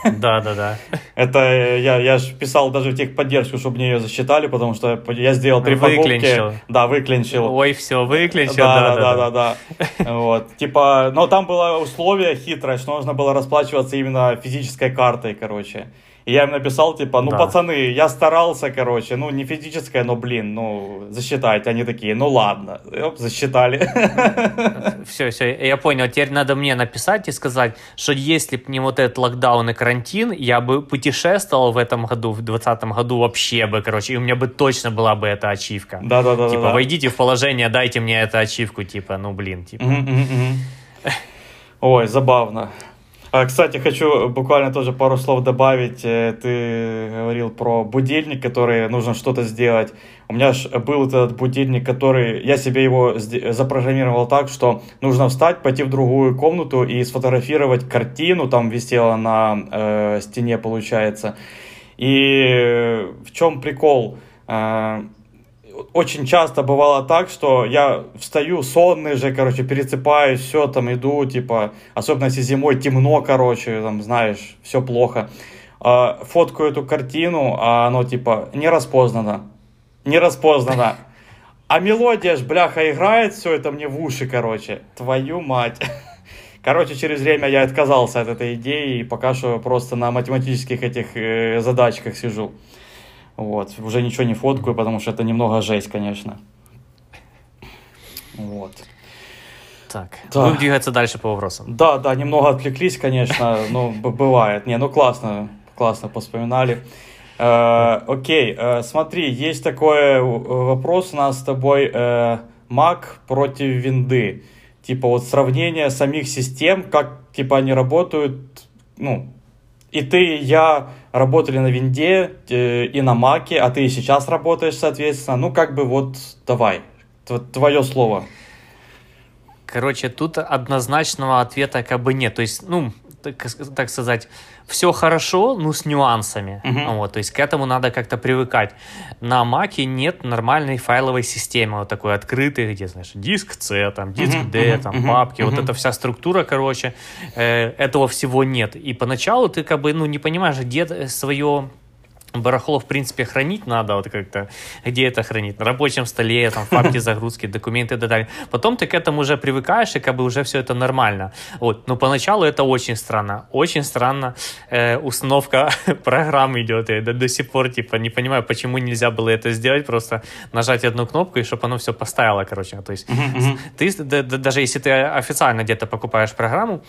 Speaker 2: Да, да, да.
Speaker 1: Это э, я, я же писал даже в техподдержку, чтобы мне ее засчитали, потому что я сделал три выклинчил. покупки. Да, выклинчил.
Speaker 2: Ой, все, выклинчил.
Speaker 1: Да, да, да, да, да. Вот, типа, но там было условие хитрое, что нужно было расплачиваться именно физической картой, короче. И я им написал, типа, ну, да. пацаны, я старался, короче, ну, не физическое, но, блин, ну, засчитайте. Они такие, ну, ладно, Оп, засчитали.
Speaker 2: Все, все, я понял. Теперь надо мне написать и сказать, что если бы не вот этот локдаун и карантин, я бы путешествовал в этом году, в 2020 году вообще бы, короче, и у меня бы точно была бы эта ачивка.
Speaker 1: Да-да-да.
Speaker 2: Типа, войдите в положение, дайте мне эту ачивку, типа, ну, блин, типа.
Speaker 1: Ой, забавно. А, кстати, хочу буквально тоже пару слов добавить. Э, ты говорил про будильник, который нужно что-то сделать. У меня же был этот будильник, который я себе его запрограммировал так, что нужно встать, пойти в другую комнату и сфотографировать картину, там висела на э, стене, получается. И в чем прикол? Э, очень часто бывало так, что я встаю сонный же, короче, пересыпаюсь, все там иду, типа, особенно если зимой темно, короче, там, знаешь, все плохо. А, фоткаю эту картину, а оно, типа, не распознано. Не распознано. А мелодия ж, бляха, играет все это мне в уши, короче. Твою мать. Короче, через время я отказался от этой идеи и пока что просто на математических этих э, задачках сижу. Вот. Уже ничего не фоткаю, потому что это немного жесть, конечно. Вот.
Speaker 2: Так, да. будем двигаться дальше по вопросам.
Speaker 1: Да, да, немного отвлеклись, конечно, но бывает. Не, ну классно, классно поспоминали. Э, окей, э, смотри, есть такой э, вопрос у нас с тобой. Э, Mac против винды. Типа вот сравнение самих систем, как типа они работают, ну, и ты, и я работали на винде э, и на маке, а ты и сейчас работаешь, соответственно. Ну, как бы вот, давай, твое слово.
Speaker 2: Короче, тут однозначного ответа как бы нет. То есть, ну, так, так сказать, все хорошо, ну, с нюансами. Uh-huh. Вот, то есть к этому надо как-то привыкать. На Маке нет нормальной файловой системы, вот такой открытой, где, знаешь, диск C, там, диск uh-huh, D, uh-huh, там, папки, uh-huh. вот эта вся структура, короче, э, этого всего нет. И поначалу ты как бы, ну, не понимаешь, где свое барахло, в принципе, хранить надо, вот как-то, где это хранить, на рабочем столе, там, факты загрузки, документы и так далее. Потом ты к этому уже привыкаешь, и как бы уже все это нормально. Вот, но поначалу это очень странно, очень странно э, установка программы идет, я до, до сих пор, типа, не понимаю, почему нельзя было это сделать, просто нажать одну кнопку, и чтобы оно все поставило, короче, то есть, ты, да, да, даже если ты официально где-то покупаешь программу,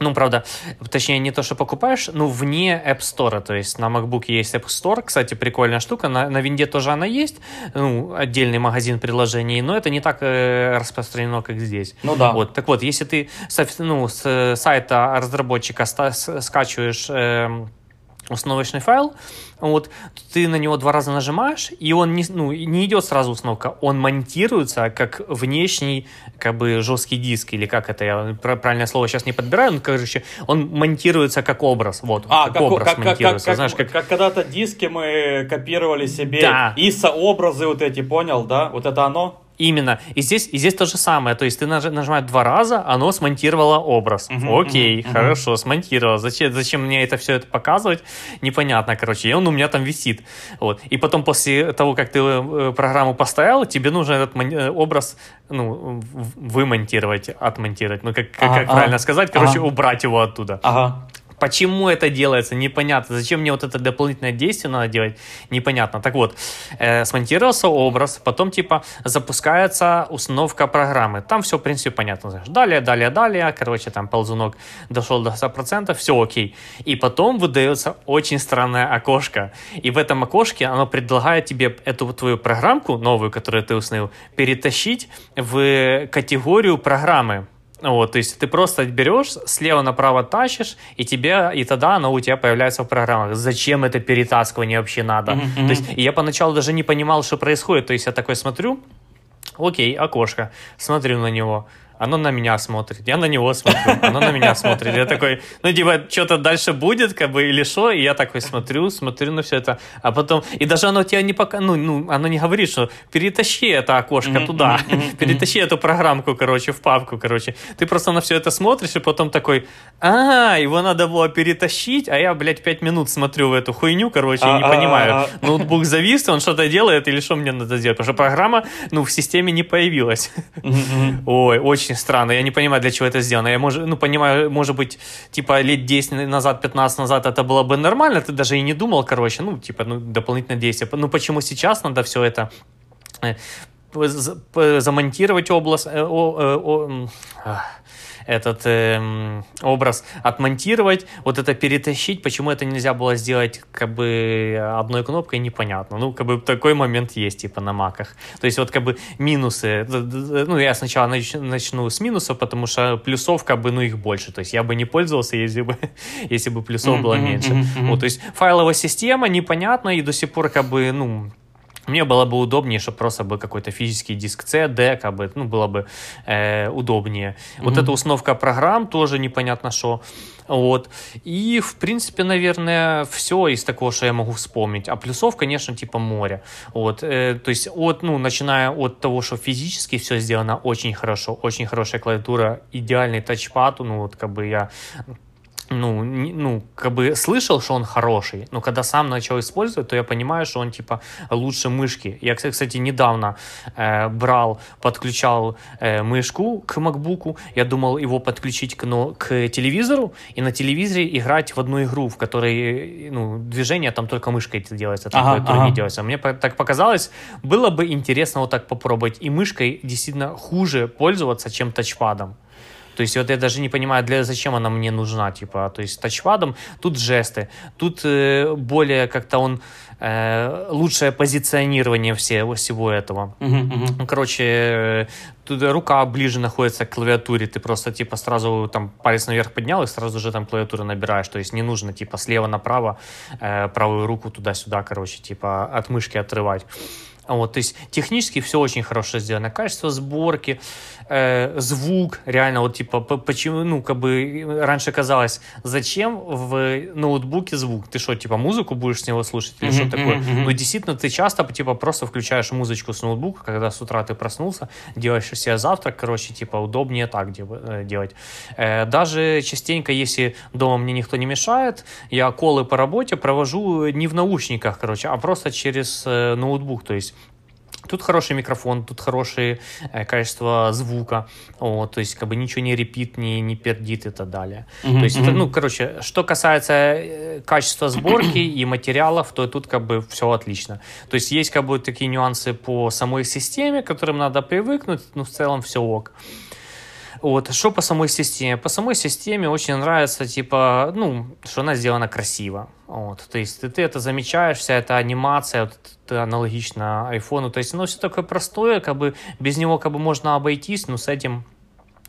Speaker 2: ну, правда, точнее, не то, что покупаешь, ну, вне App Store. То есть на MacBook есть App Store, кстати, прикольная штука. На, на винде тоже она есть, ну, отдельный магазин приложений, но это не так э, распространено, как здесь.
Speaker 1: Ну да.
Speaker 2: Вот, так вот, если ты с, ну, с сайта разработчика скачиваешь э, установочный файл, вот, ты на него два раза нажимаешь, и он не, ну, не идет сразу установка, он монтируется как внешний как бы жесткий диск, или как это, я правильное слово сейчас не подбираю, но, короче, он монтируется как образ, вот,
Speaker 1: а, как, как образ как, монтируется, как, знаешь, как... Как когда-то диски мы копировали себе, да. и сообразы вот эти, понял, да, вот это оно?
Speaker 2: Именно. И здесь, и здесь то же самое. То есть ты нажимаешь два раза, оно смонтировало образ. Uh-huh, Окей, uh-huh, хорошо, смонтировало. Зачем, зачем мне это все это показывать? Непонятно, короче. И он у меня там висит. Вот. И потом после того, как ты э, программу поставил, тебе нужно этот э, образ ну, вымонтировать, отмонтировать. Ну, как, как, ага, как правильно сказать? Короче, ага. убрать его оттуда.
Speaker 1: Ага.
Speaker 2: Почему это делается, непонятно. Зачем мне вот это дополнительное действие надо делать, непонятно. Так вот, э, смонтировался образ, потом типа запускается установка программы. Там все, в принципе, понятно. Знаешь. Далее, далее, далее. Короче, там ползунок дошел до 100%, все окей. И потом выдается очень странное окошко. И в этом окошке оно предлагает тебе эту твою программку, новую, которую ты установил, перетащить в категорию программы. Вот, то есть ты просто берешь, слева направо тащишь, и тебе, и тогда оно у тебя появляется в программах. Зачем это перетаскивание вообще надо? Mm-hmm. То есть я поначалу даже не понимал, что происходит. То есть я такой смотрю, окей, окошко, смотрю на него, оно на меня смотрит, я на него смотрю, оно на меня смотрит. Я такой, ну, типа, что-то дальше будет, как бы, или что? И я такой смотрю, смотрю на все это. А потом, и даже оно тебя не пока, ну, ну, оно не говорит, что перетащи это окошко mm-hmm, туда, mm-hmm, перетащи эту программку, короче, в папку, короче. Ты просто на все это смотришь, и потом такой, а, его надо было перетащить, а я, блядь, пять минут смотрю в эту хуйню, короче, и не понимаю, ноутбук завис, он что-то делает, или что мне надо сделать? Потому что программа, ну, в системе не появилась. Ой, очень очень странно. Я не понимаю, для чего это сделано. Я, может, ну, понимаю, может быть, типа, лет 10 назад, 15 назад это было бы нормально, ты даже и не думал, короче, ну, типа, ну, дополнительное действие. Ну, почему сейчас надо все это э, замонтировать область, э, о, о, о, этот э, образ отмонтировать, вот это перетащить, почему это нельзя было сделать как бы одной кнопкой, непонятно. Ну, как бы такой момент есть, типа, на маках. То есть вот как бы минусы, ну, я сначала начну с минусов, потому что плюсов как бы, ну, их больше. То есть я бы не пользовался, если бы, если бы плюсов было меньше. Вот, то есть файловая система непонятна, и до сих пор как бы, ну, мне было бы удобнее, чтобы просто был какой-то физический диск C, D, как бы, ну, было бы э, удобнее. Mm-hmm. Вот эта установка программ тоже непонятно что. Вот. И, в принципе, наверное, все из такого, что я могу вспомнить. А плюсов, конечно, типа море. Вот. Э, то есть, от, ну, начиная от того, что физически все сделано очень хорошо, очень хорошая клавиатура, идеальный тачпад, ну, вот, как бы я ну, не, ну, как бы слышал, что он хороший, но когда сам начал использовать, то я понимаю, что он, типа, лучше мышки. Я, кстати, недавно э, брал, подключал э, мышку к MacBook, я думал его подключить к, ну, к телевизору, и на телевизоре играть в одну игру, в которой, ну, движение там только мышкой делается, там ага, ага. не делается. Мне так показалось, было бы интересно вот так попробовать, и мышкой действительно хуже пользоваться, чем тачпадом. То есть вот я даже не понимаю, для зачем она мне нужна, типа, то есть тачпадом тут жесты, тут э, более как-то он э, лучшее позиционирование всего, всего этого. Uh-huh, uh-huh. Короче, э, тут рука ближе находится к клавиатуре, ты просто типа сразу там палец наверх поднял и сразу же там клавиатуру набираешь, то есть не нужно типа слева направо э, правую руку туда-сюда, короче, типа от мышки отрывать. Вот, то есть технически все очень хорошо сделано. Качество сборки, э, звук, реально, вот типа, почему, ну, как бы раньше казалось, зачем в ноутбуке звук? Ты что, типа, музыку будешь с него слушать или mm-hmm, что такое? Mm-hmm. Ну, действительно, ты часто, типа, просто включаешь музычку с ноутбука, когда с утра ты проснулся, делаешь себе завтрак, короче, типа, удобнее так э, делать. Э, даже частенько, если дома мне никто не мешает, я колы по работе провожу не в наушниках, короче, а просто через э, ноутбук, то есть Тут хороший микрофон, тут хорошее э, качество звука, вот, то есть как бы ничего не репит, не, не пердит и так далее. Mm-hmm. То есть, это, ну, короче, что касается э, качества сборки и материалов, то тут как бы все отлично. То есть есть как бы такие нюансы по самой системе, к которым надо привыкнуть, но в целом все ок. Вот, что по самой системе? По самой системе очень нравится, типа, ну, что она сделана красиво. Вот, то есть ты, ты это замечаешь, вся эта анимация, вот, это аналогично айфону. То есть оно все такое простое, как бы без него как бы можно обойтись, но с этим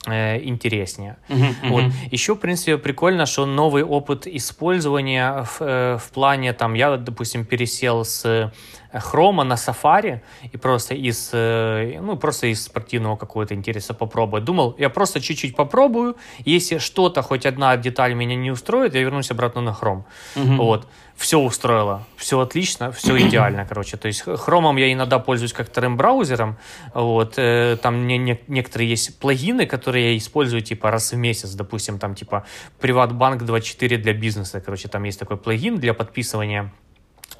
Speaker 2: э, интереснее. Uh-huh, uh-huh. Вот. Еще, в принципе, прикольно, что новый опыт использования в, э, в плане, там, я, допустим, пересел с хрома на сафари и просто из, э, ну, просто из спортивного какого-то интереса попробовать. Думал, я просто чуть-чуть попробую, если что-то, хоть одна деталь меня не устроит, я вернусь обратно на хром. Угу. Вот. Все устроило, все отлично, все идеально, короче. То есть хромом я иногда пользуюсь как вторым браузером. Вот. Э, там не, не, некоторые есть плагины, которые я использую типа раз в месяц. Допустим, там типа Приватбанк 24 для бизнеса. Короче, там есть такой плагин для подписывания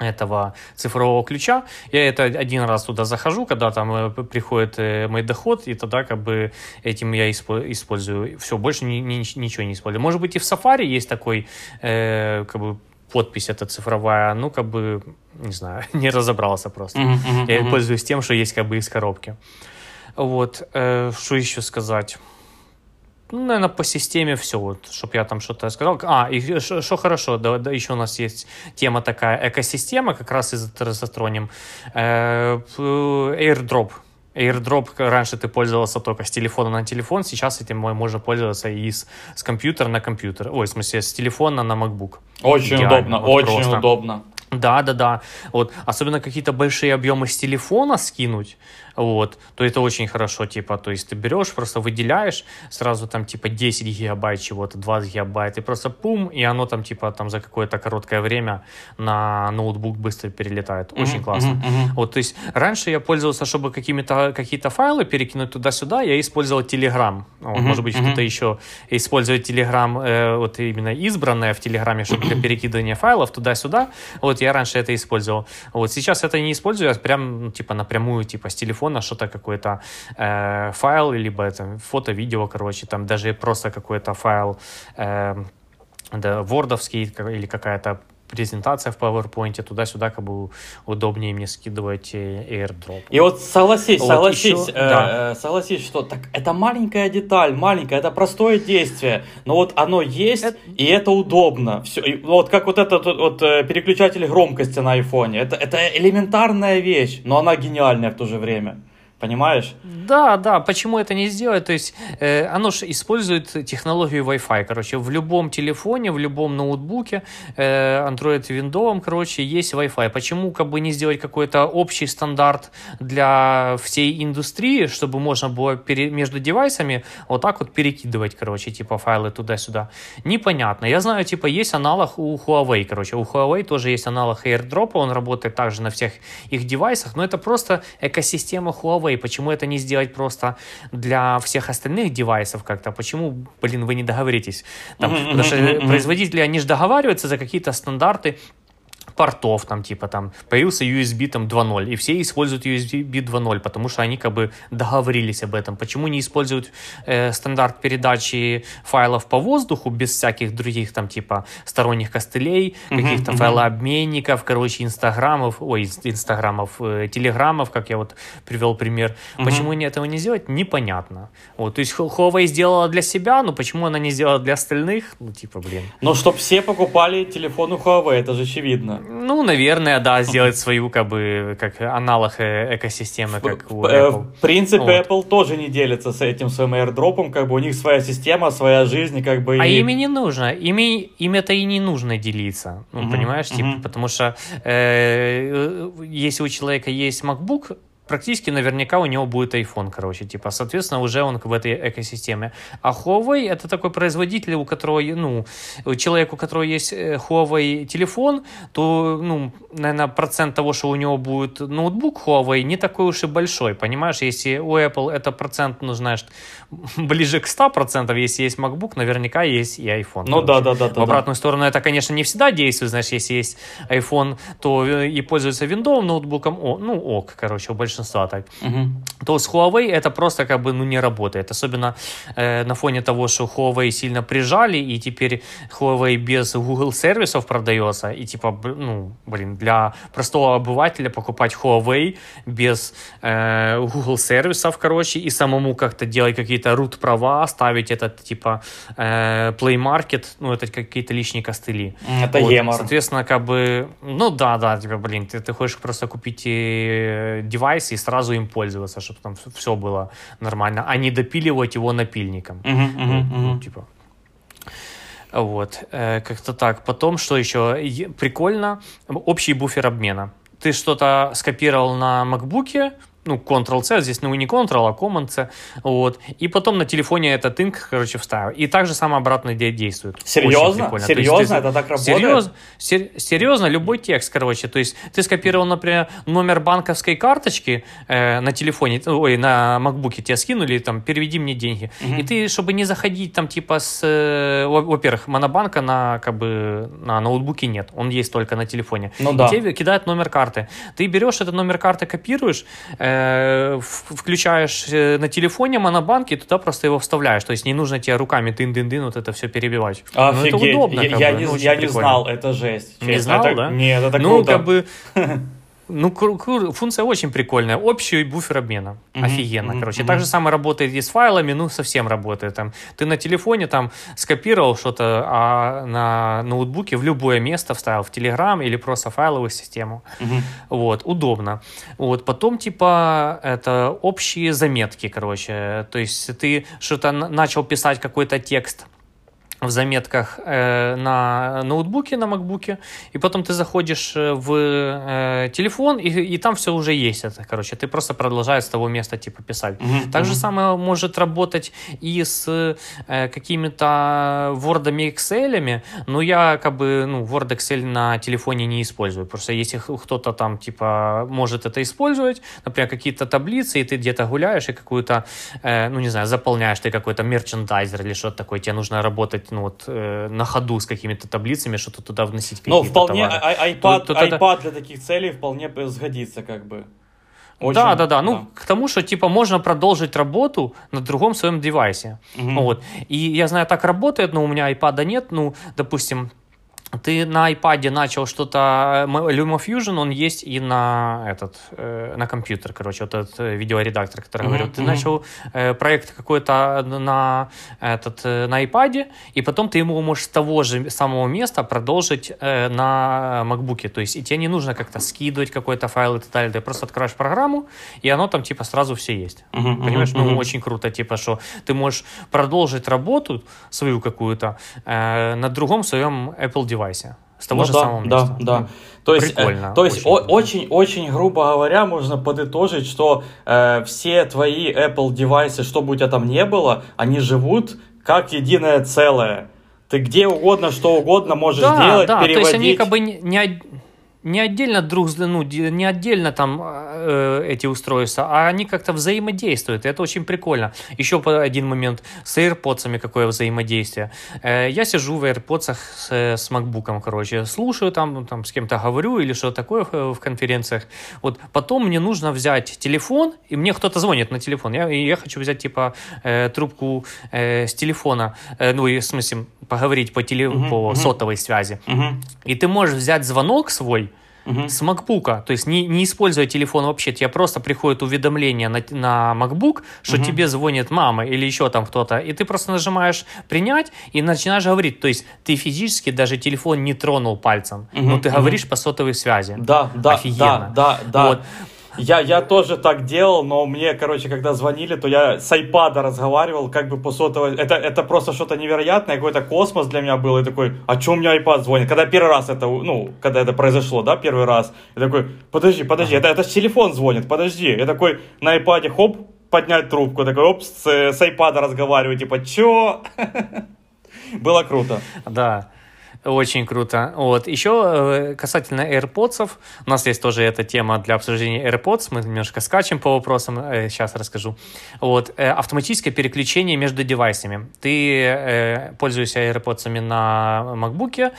Speaker 2: этого цифрового ключа. Я это один раз туда захожу, когда там э, приходит э, мой доход, и тогда как бы этим я использую. Все, больше ни, ни, ничего не использую. Может быть и в Safari есть такой э, как бы подпись эта цифровая, ну как бы, не знаю, не разобрался просто. Uh-huh, uh-huh, я пользуюсь тем, что есть как бы из коробки. Вот, э, что еще сказать? Ну, наверное, по системе все, вот, чтобы я там что-то сказал. А, и что хорошо, да, да, еще у нас есть тема такая, экосистема, как раз из затронем. Э, airdrop. AirDrop раньше ты пользовался только с телефона на телефон, сейчас этим можно пользоваться и с, с компьютера на компьютер. Ой, в смысле, с телефона на MacBook.
Speaker 1: Очень Идеально, удобно, вот очень просто. удобно.
Speaker 2: Да, да, да. Вот. Особенно какие-то большие объемы с телефона скинуть вот, то это очень хорошо, типа, то есть ты берешь, просто выделяешь сразу там, типа, 10 гигабайт чего-то, 20 гигабайт, и просто пум, и оно там, типа, там за какое-то короткое время на ноутбук быстро перелетает. Очень mm-hmm, классно. Mm-hmm. Вот, то есть раньше я пользовался, чтобы какими-то, какие-то файлы перекинуть туда-сюда, я использовал Telegram. Вот, mm-hmm, может быть, mm-hmm. кто-то еще использует Telegram, э, вот именно избранное в Телеграме, чтобы для перекидывания файлов туда-сюда. Вот, я раньше это использовал. Вот, сейчас это не использую, я прям, ну, типа, напрямую, типа, с телефона что-то какой-то э, файл, либо это фото, видео, короче, там даже просто какой-то файл э, да, вордовский или какая-то презентация в PowerPoint, туда-сюда как бы удобнее мне скидывать э, AirDrop.
Speaker 1: И вот согласись, вот согласись, еще, э, да. э, согласись, что так это маленькая деталь, маленькая, это простое действие, но вот оно есть, это... и это удобно. Все, и вот как вот этот вот, э, переключатель громкости на айфоне, это, это элементарная вещь, но она гениальная в то же время. Понимаешь?
Speaker 2: Да, да, почему это не сделать? То есть э, оно же использует технологию Wi-Fi. Короче, в любом телефоне, в любом ноутбуке, э, Android, Windows, короче, есть Wi-Fi. Почему как бы не сделать какой-то общий стандарт для всей индустрии, чтобы можно было пере, между девайсами вот так вот перекидывать, короче, типа файлы туда-сюда? Непонятно. Я знаю, типа есть аналог у Huawei, короче. У Huawei тоже есть аналог AirDrop, он работает также на всех их девайсах, но это просто экосистема Huawei и почему это не сделать просто для всех остальных девайсов как-то? Почему, блин, вы не договоритесь? Там, mm-hmm, потому что mm-hmm. производители, они же договариваются за какие-то стандарты, портов, там, типа, там, появился USB там 2.0, и все используют USB 2.0, потому что они как бы договорились об этом. Почему не используют э, стандарт передачи файлов по воздуху без всяких других, там, типа, сторонних костылей, uh-huh, каких-то uh-huh. файлообменников, короче, инстаграмов, ой, инстаграмов, э, телеграммов, как я вот привел пример. Uh-huh. Почему они этого не сделать, непонятно. Вот, то есть Huawei сделала для себя, но почему она не сделала для остальных, ну, типа, блин.
Speaker 1: Но чтобы все покупали телефоны Huawei, это же очевидно.
Speaker 2: Ну, наверное, да, сделать свою, как бы, как аналог э, экосистемы, как у
Speaker 1: Э,
Speaker 2: Apple.
Speaker 1: В принципе,
Speaker 2: Вот.
Speaker 1: Apple тоже не делится с этим своим airdropом, как бы у них своя система, своя жизнь, как бы...
Speaker 2: А
Speaker 1: и-
Speaker 2: ими не нужно, ими, им это и не нужно делиться, ну,
Speaker 1: Мгм,
Speaker 2: понимаешь, типа,
Speaker 1: мгм.
Speaker 2: потому что э, если у человека есть MacBook, практически наверняка у него будет iPhone, короче, типа, соответственно, уже он в этой экосистеме. А Huawei это такой производитель, у которого, ну, у человека, у которого есть э, Huawei телефон, то, ну, наверное, процент того, что у него будет ноутбук Huawei, не такой уж и большой, понимаешь, если у Apple это процент, ну, знаешь, ближе к 100%, если есть MacBook, наверняка есть и iPhone.
Speaker 1: Ну да, да, да, да.
Speaker 2: В обратную сторону это, конечно, не всегда действует. Знаешь, если есть iPhone, то э, и пользуется виндовым ноутбуком, о, ну ок, короче, у большинства так.
Speaker 1: да. Мгм.
Speaker 2: То с Huawei это просто как бы ну, не работает. Особенно э, на фоне того, что Huawei сильно прижали, и теперь Huawei без Google сервисов продается. И типа, ну, блин, для простого обывателя покупать Huawei без э, Google сервисов, короче, и самому как-то делать какие-то root права, ставить этот типа э, Play Market, ну, это какие-то лишние костыли.
Speaker 1: Это
Speaker 2: Вот,
Speaker 1: гемор.
Speaker 2: Соответственно, как бы, ну да, да, типа, блин, ты, ты хочешь просто купить э, девайс и сразу им пользоваться, чтобы там все было нормально, а не допиливать его напильником. Ну,
Speaker 1: мгм.
Speaker 2: типа. Вот, э, как-то так. Потом, что еще? Прикольно, общий буфер обмена. Ты что-то скопировал на макбуке, ну, Ctrl-C, здесь, ну, не Ctrl, а Command-C, вот, и потом на телефоне этот инк, короче, вставил. И так же самое обратно де- действует.
Speaker 1: Серьезно?
Speaker 2: есть
Speaker 1: Серьезно?
Speaker 2: ты-
Speaker 1: Это так работает?
Speaker 2: Серьезно, сер- серьезно, любой текст, короче. То есть ты скопировал, например, номер банковской карточки э, на телефоне, ой, на макбуке тебе скинули, там, переведи мне деньги.
Speaker 1: Мгм.
Speaker 2: И ты, чтобы не заходить там, типа, с, э, во- во-первых, монобанка на, как бы, на ноутбуке нет, он есть только на телефоне.
Speaker 1: Ну
Speaker 2: И
Speaker 1: да.
Speaker 2: тебе кидают номер карты. Ты берешь этот номер карты, копируешь, э, включаешь э, на телефоне монобанк и туда просто его вставляешь. То есть не нужно тебе руками дын-дын-дын вот это все перебивать. Ну, это
Speaker 1: Офигеть.
Speaker 2: удобно,
Speaker 1: я, я
Speaker 2: бы,
Speaker 1: не,
Speaker 2: ну,
Speaker 1: я не знал, это жесть.
Speaker 2: Не
Speaker 1: честно.
Speaker 2: знал,
Speaker 1: Это-
Speaker 2: да?
Speaker 1: Нет, это
Speaker 2: ну,
Speaker 1: круто.
Speaker 2: как бы... Ну, функция очень прикольная. Общий буфер обмена.
Speaker 1: Мгм,
Speaker 2: Офигенно,
Speaker 1: мгм,
Speaker 2: короче.
Speaker 1: мгм.
Speaker 2: Так же самое работает и с файлами, ну, совсем работает. Там, ты на телефоне там скопировал что-то, а на ноутбуке в любое место вставил, в Telegram или просто файловую систему.
Speaker 1: Мгм.
Speaker 2: Вот, удобно. Вот, потом, типа, это общие заметки, короче. То есть ты что-то начал писать какой-то текст в заметках э, на ноутбуке, на макбуке, и потом ты заходишь э, в э, телефон, и, и там все уже есть это, короче, ты просто продолжаешь с того места, типа, писать.
Speaker 1: Мгм,
Speaker 2: Так же самое может работать и с э, какими-то Word, Excel, но я как бы, ну, Word, Excel на телефоне не использую, просто если кто-то там, типа, может это использовать, например, какие-то таблицы, и ты где-то гуляешь, и какую-то, э, ну, не знаю, заполняешь ты какой-то мерчендайзер или что-то такое, тебе нужно работать, ну, вот, э, на ходу с какими-то таблицами, что-то туда вносить
Speaker 1: Ну, вполне
Speaker 2: товары.
Speaker 1: а- а- iPad,
Speaker 2: То- то
Speaker 1: iPad для таких целей вполне сгодится, как бы. Очень,
Speaker 2: да, да, да. Ну, к тому, что типа можно продолжить работу на другом своем девайсе.
Speaker 1: Мгм.
Speaker 2: Вот. И я знаю, так работает, но у меня iPad нет. Ну, допустим, ты на iPad начал что-то, м- LumaFusion, он есть и на этот, э, на компьютер, короче, вот этот э, видеоредактор, который
Speaker 1: Мгм,
Speaker 2: говорю. Ты
Speaker 1: мгм.
Speaker 2: начал э, проект какой-то на, этот, э, на iPad, и потом ты ему можешь с того же самого места продолжить э, на MacBook. То есть и тебе не нужно как-то скидывать какой-то файл и так далее. Ты просто открываешь программу, и оно там типа сразу все есть.
Speaker 1: Мгм,
Speaker 2: Понимаешь, ну
Speaker 1: мгм.
Speaker 2: очень круто, типа, что ты можешь продолжить работу свою какую-то э, на другом своем Apple девайсе. С того
Speaker 1: Ну
Speaker 2: же
Speaker 1: да,
Speaker 2: самого
Speaker 1: да,
Speaker 2: места.
Speaker 1: да.
Speaker 2: Ну,
Speaker 1: То есть, э,
Speaker 2: Прикольно,
Speaker 1: то есть
Speaker 2: очень
Speaker 1: о-
Speaker 2: круто.
Speaker 1: очень, очень, грубо говоря, можно подытожить, что э, все твои Apple девайсы, что бы у тебя там не было, они живут как единое целое. Ты где угодно, что угодно можешь
Speaker 2: да,
Speaker 1: делать,
Speaker 2: да,
Speaker 1: переводить.
Speaker 2: то есть они как бы не, не, не отдельно друг, ну, не отдельно там э, эти устройства, а они как-то взаимодействуют. и Это очень прикольно. Еще один момент с AirPods какое взаимодействие. Э, я сижу в AirPods с, с MacBook, короче, слушаю там, ну, там с кем-то говорю или что такое в, в конференциях. Вот потом мне нужно взять телефон, и мне кто-то звонит на телефон. Я, и я хочу взять типа э, трубку э, с телефона, э, ну и в смысле поговорить по, теле,
Speaker 1: Мгм,
Speaker 2: по
Speaker 1: мгм.
Speaker 2: сотовой связи.
Speaker 1: Мгм.
Speaker 2: И ты можешь взять звонок свой, угу. с MacBook. То есть не, не используя телефон вообще, тебе просто приходит уведомление на, на MacBook, что угу. тебе звонит мама или еще там кто-то, и ты просто нажимаешь принять и начинаешь говорить. То есть ты физически даже телефон не тронул пальцем, угу. но ты угу. говоришь по сотовой связи.
Speaker 1: Да, да, Офигенно. да, да, да. Вот. Я, я тоже так делал, но мне, короче, когда звонили, то я с айпада разговаривал, как бы по сотовой. Это, это просто что-то невероятное, какой-то космос для меня был. И такой, а что у меня айпад звонит? Когда первый раз это, ну, когда это произошло, да, первый раз. Я такой, подожди, подожди, это, это телефон звонит, подожди. Я такой на айпаде, хоп, поднять трубку, такой, оп, с, с айпада разговариваю, типа, чё? Было круто.
Speaker 2: Да. Очень круто. Вот. Еще э, касательно AirPods, у нас есть тоже эта тема для обсуждения AirPods, мы немножко скачем по вопросам, сейчас э, расскажу. Вот. Э, автоматическое переключение между девайсами. Ты пользуешься AirPods на MacBook,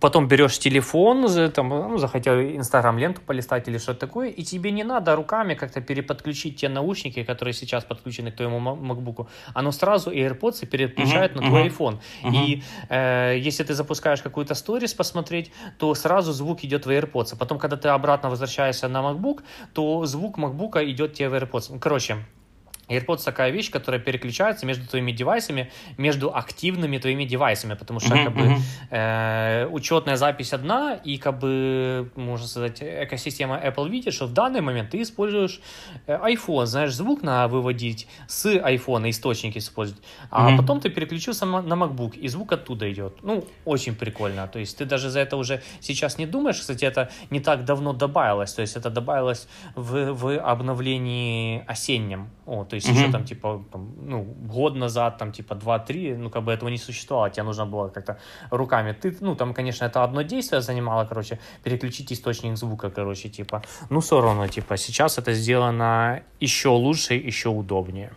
Speaker 2: потом берешь телефон, там, ну, захотел Инстаграм-ленту полистать или что-то такое, и тебе не надо руками как-то переподключить те наушники, которые сейчас подключены к твоему MacBook. Оно сразу AirPods переключает uh-huh, на твой uh-huh, iPhone. Uh-huh. И э, если ты запускаешь какую-то сторис посмотреть, то сразу звук идет в AirPods. А потом, когда ты обратно возвращаешься на MacBook, то звук MacBook идет тебе в AirPods. Короче, AirPods такая вещь, которая переключается между твоими девайсами, между активными твоими девайсами, потому что как бы э, учетная запись одна, и как бы, можно сказать, экосистема Apple видит, что в данный момент ты используешь э, iPhone, знаешь, звук на выводить с iPhone, источники использовать, а потом ты переключился на MacBook, и звук оттуда идет. Ну, очень прикольно, то есть ты даже за это уже сейчас не думаешь, кстати, это не так давно добавилось, то есть это добавилось в, в обновлении осеннем, о, то есть mm-hmm. еще там, типа, там, ну, год назад, там, типа, 2-3, ну, как бы этого не существовало, тебе нужно было как-то руками. Ты, ну, там, конечно, это одно действие занимало, короче, переключить источник звука, короче, типа. Ну, все равно, типа, сейчас это сделано еще лучше, еще удобнее.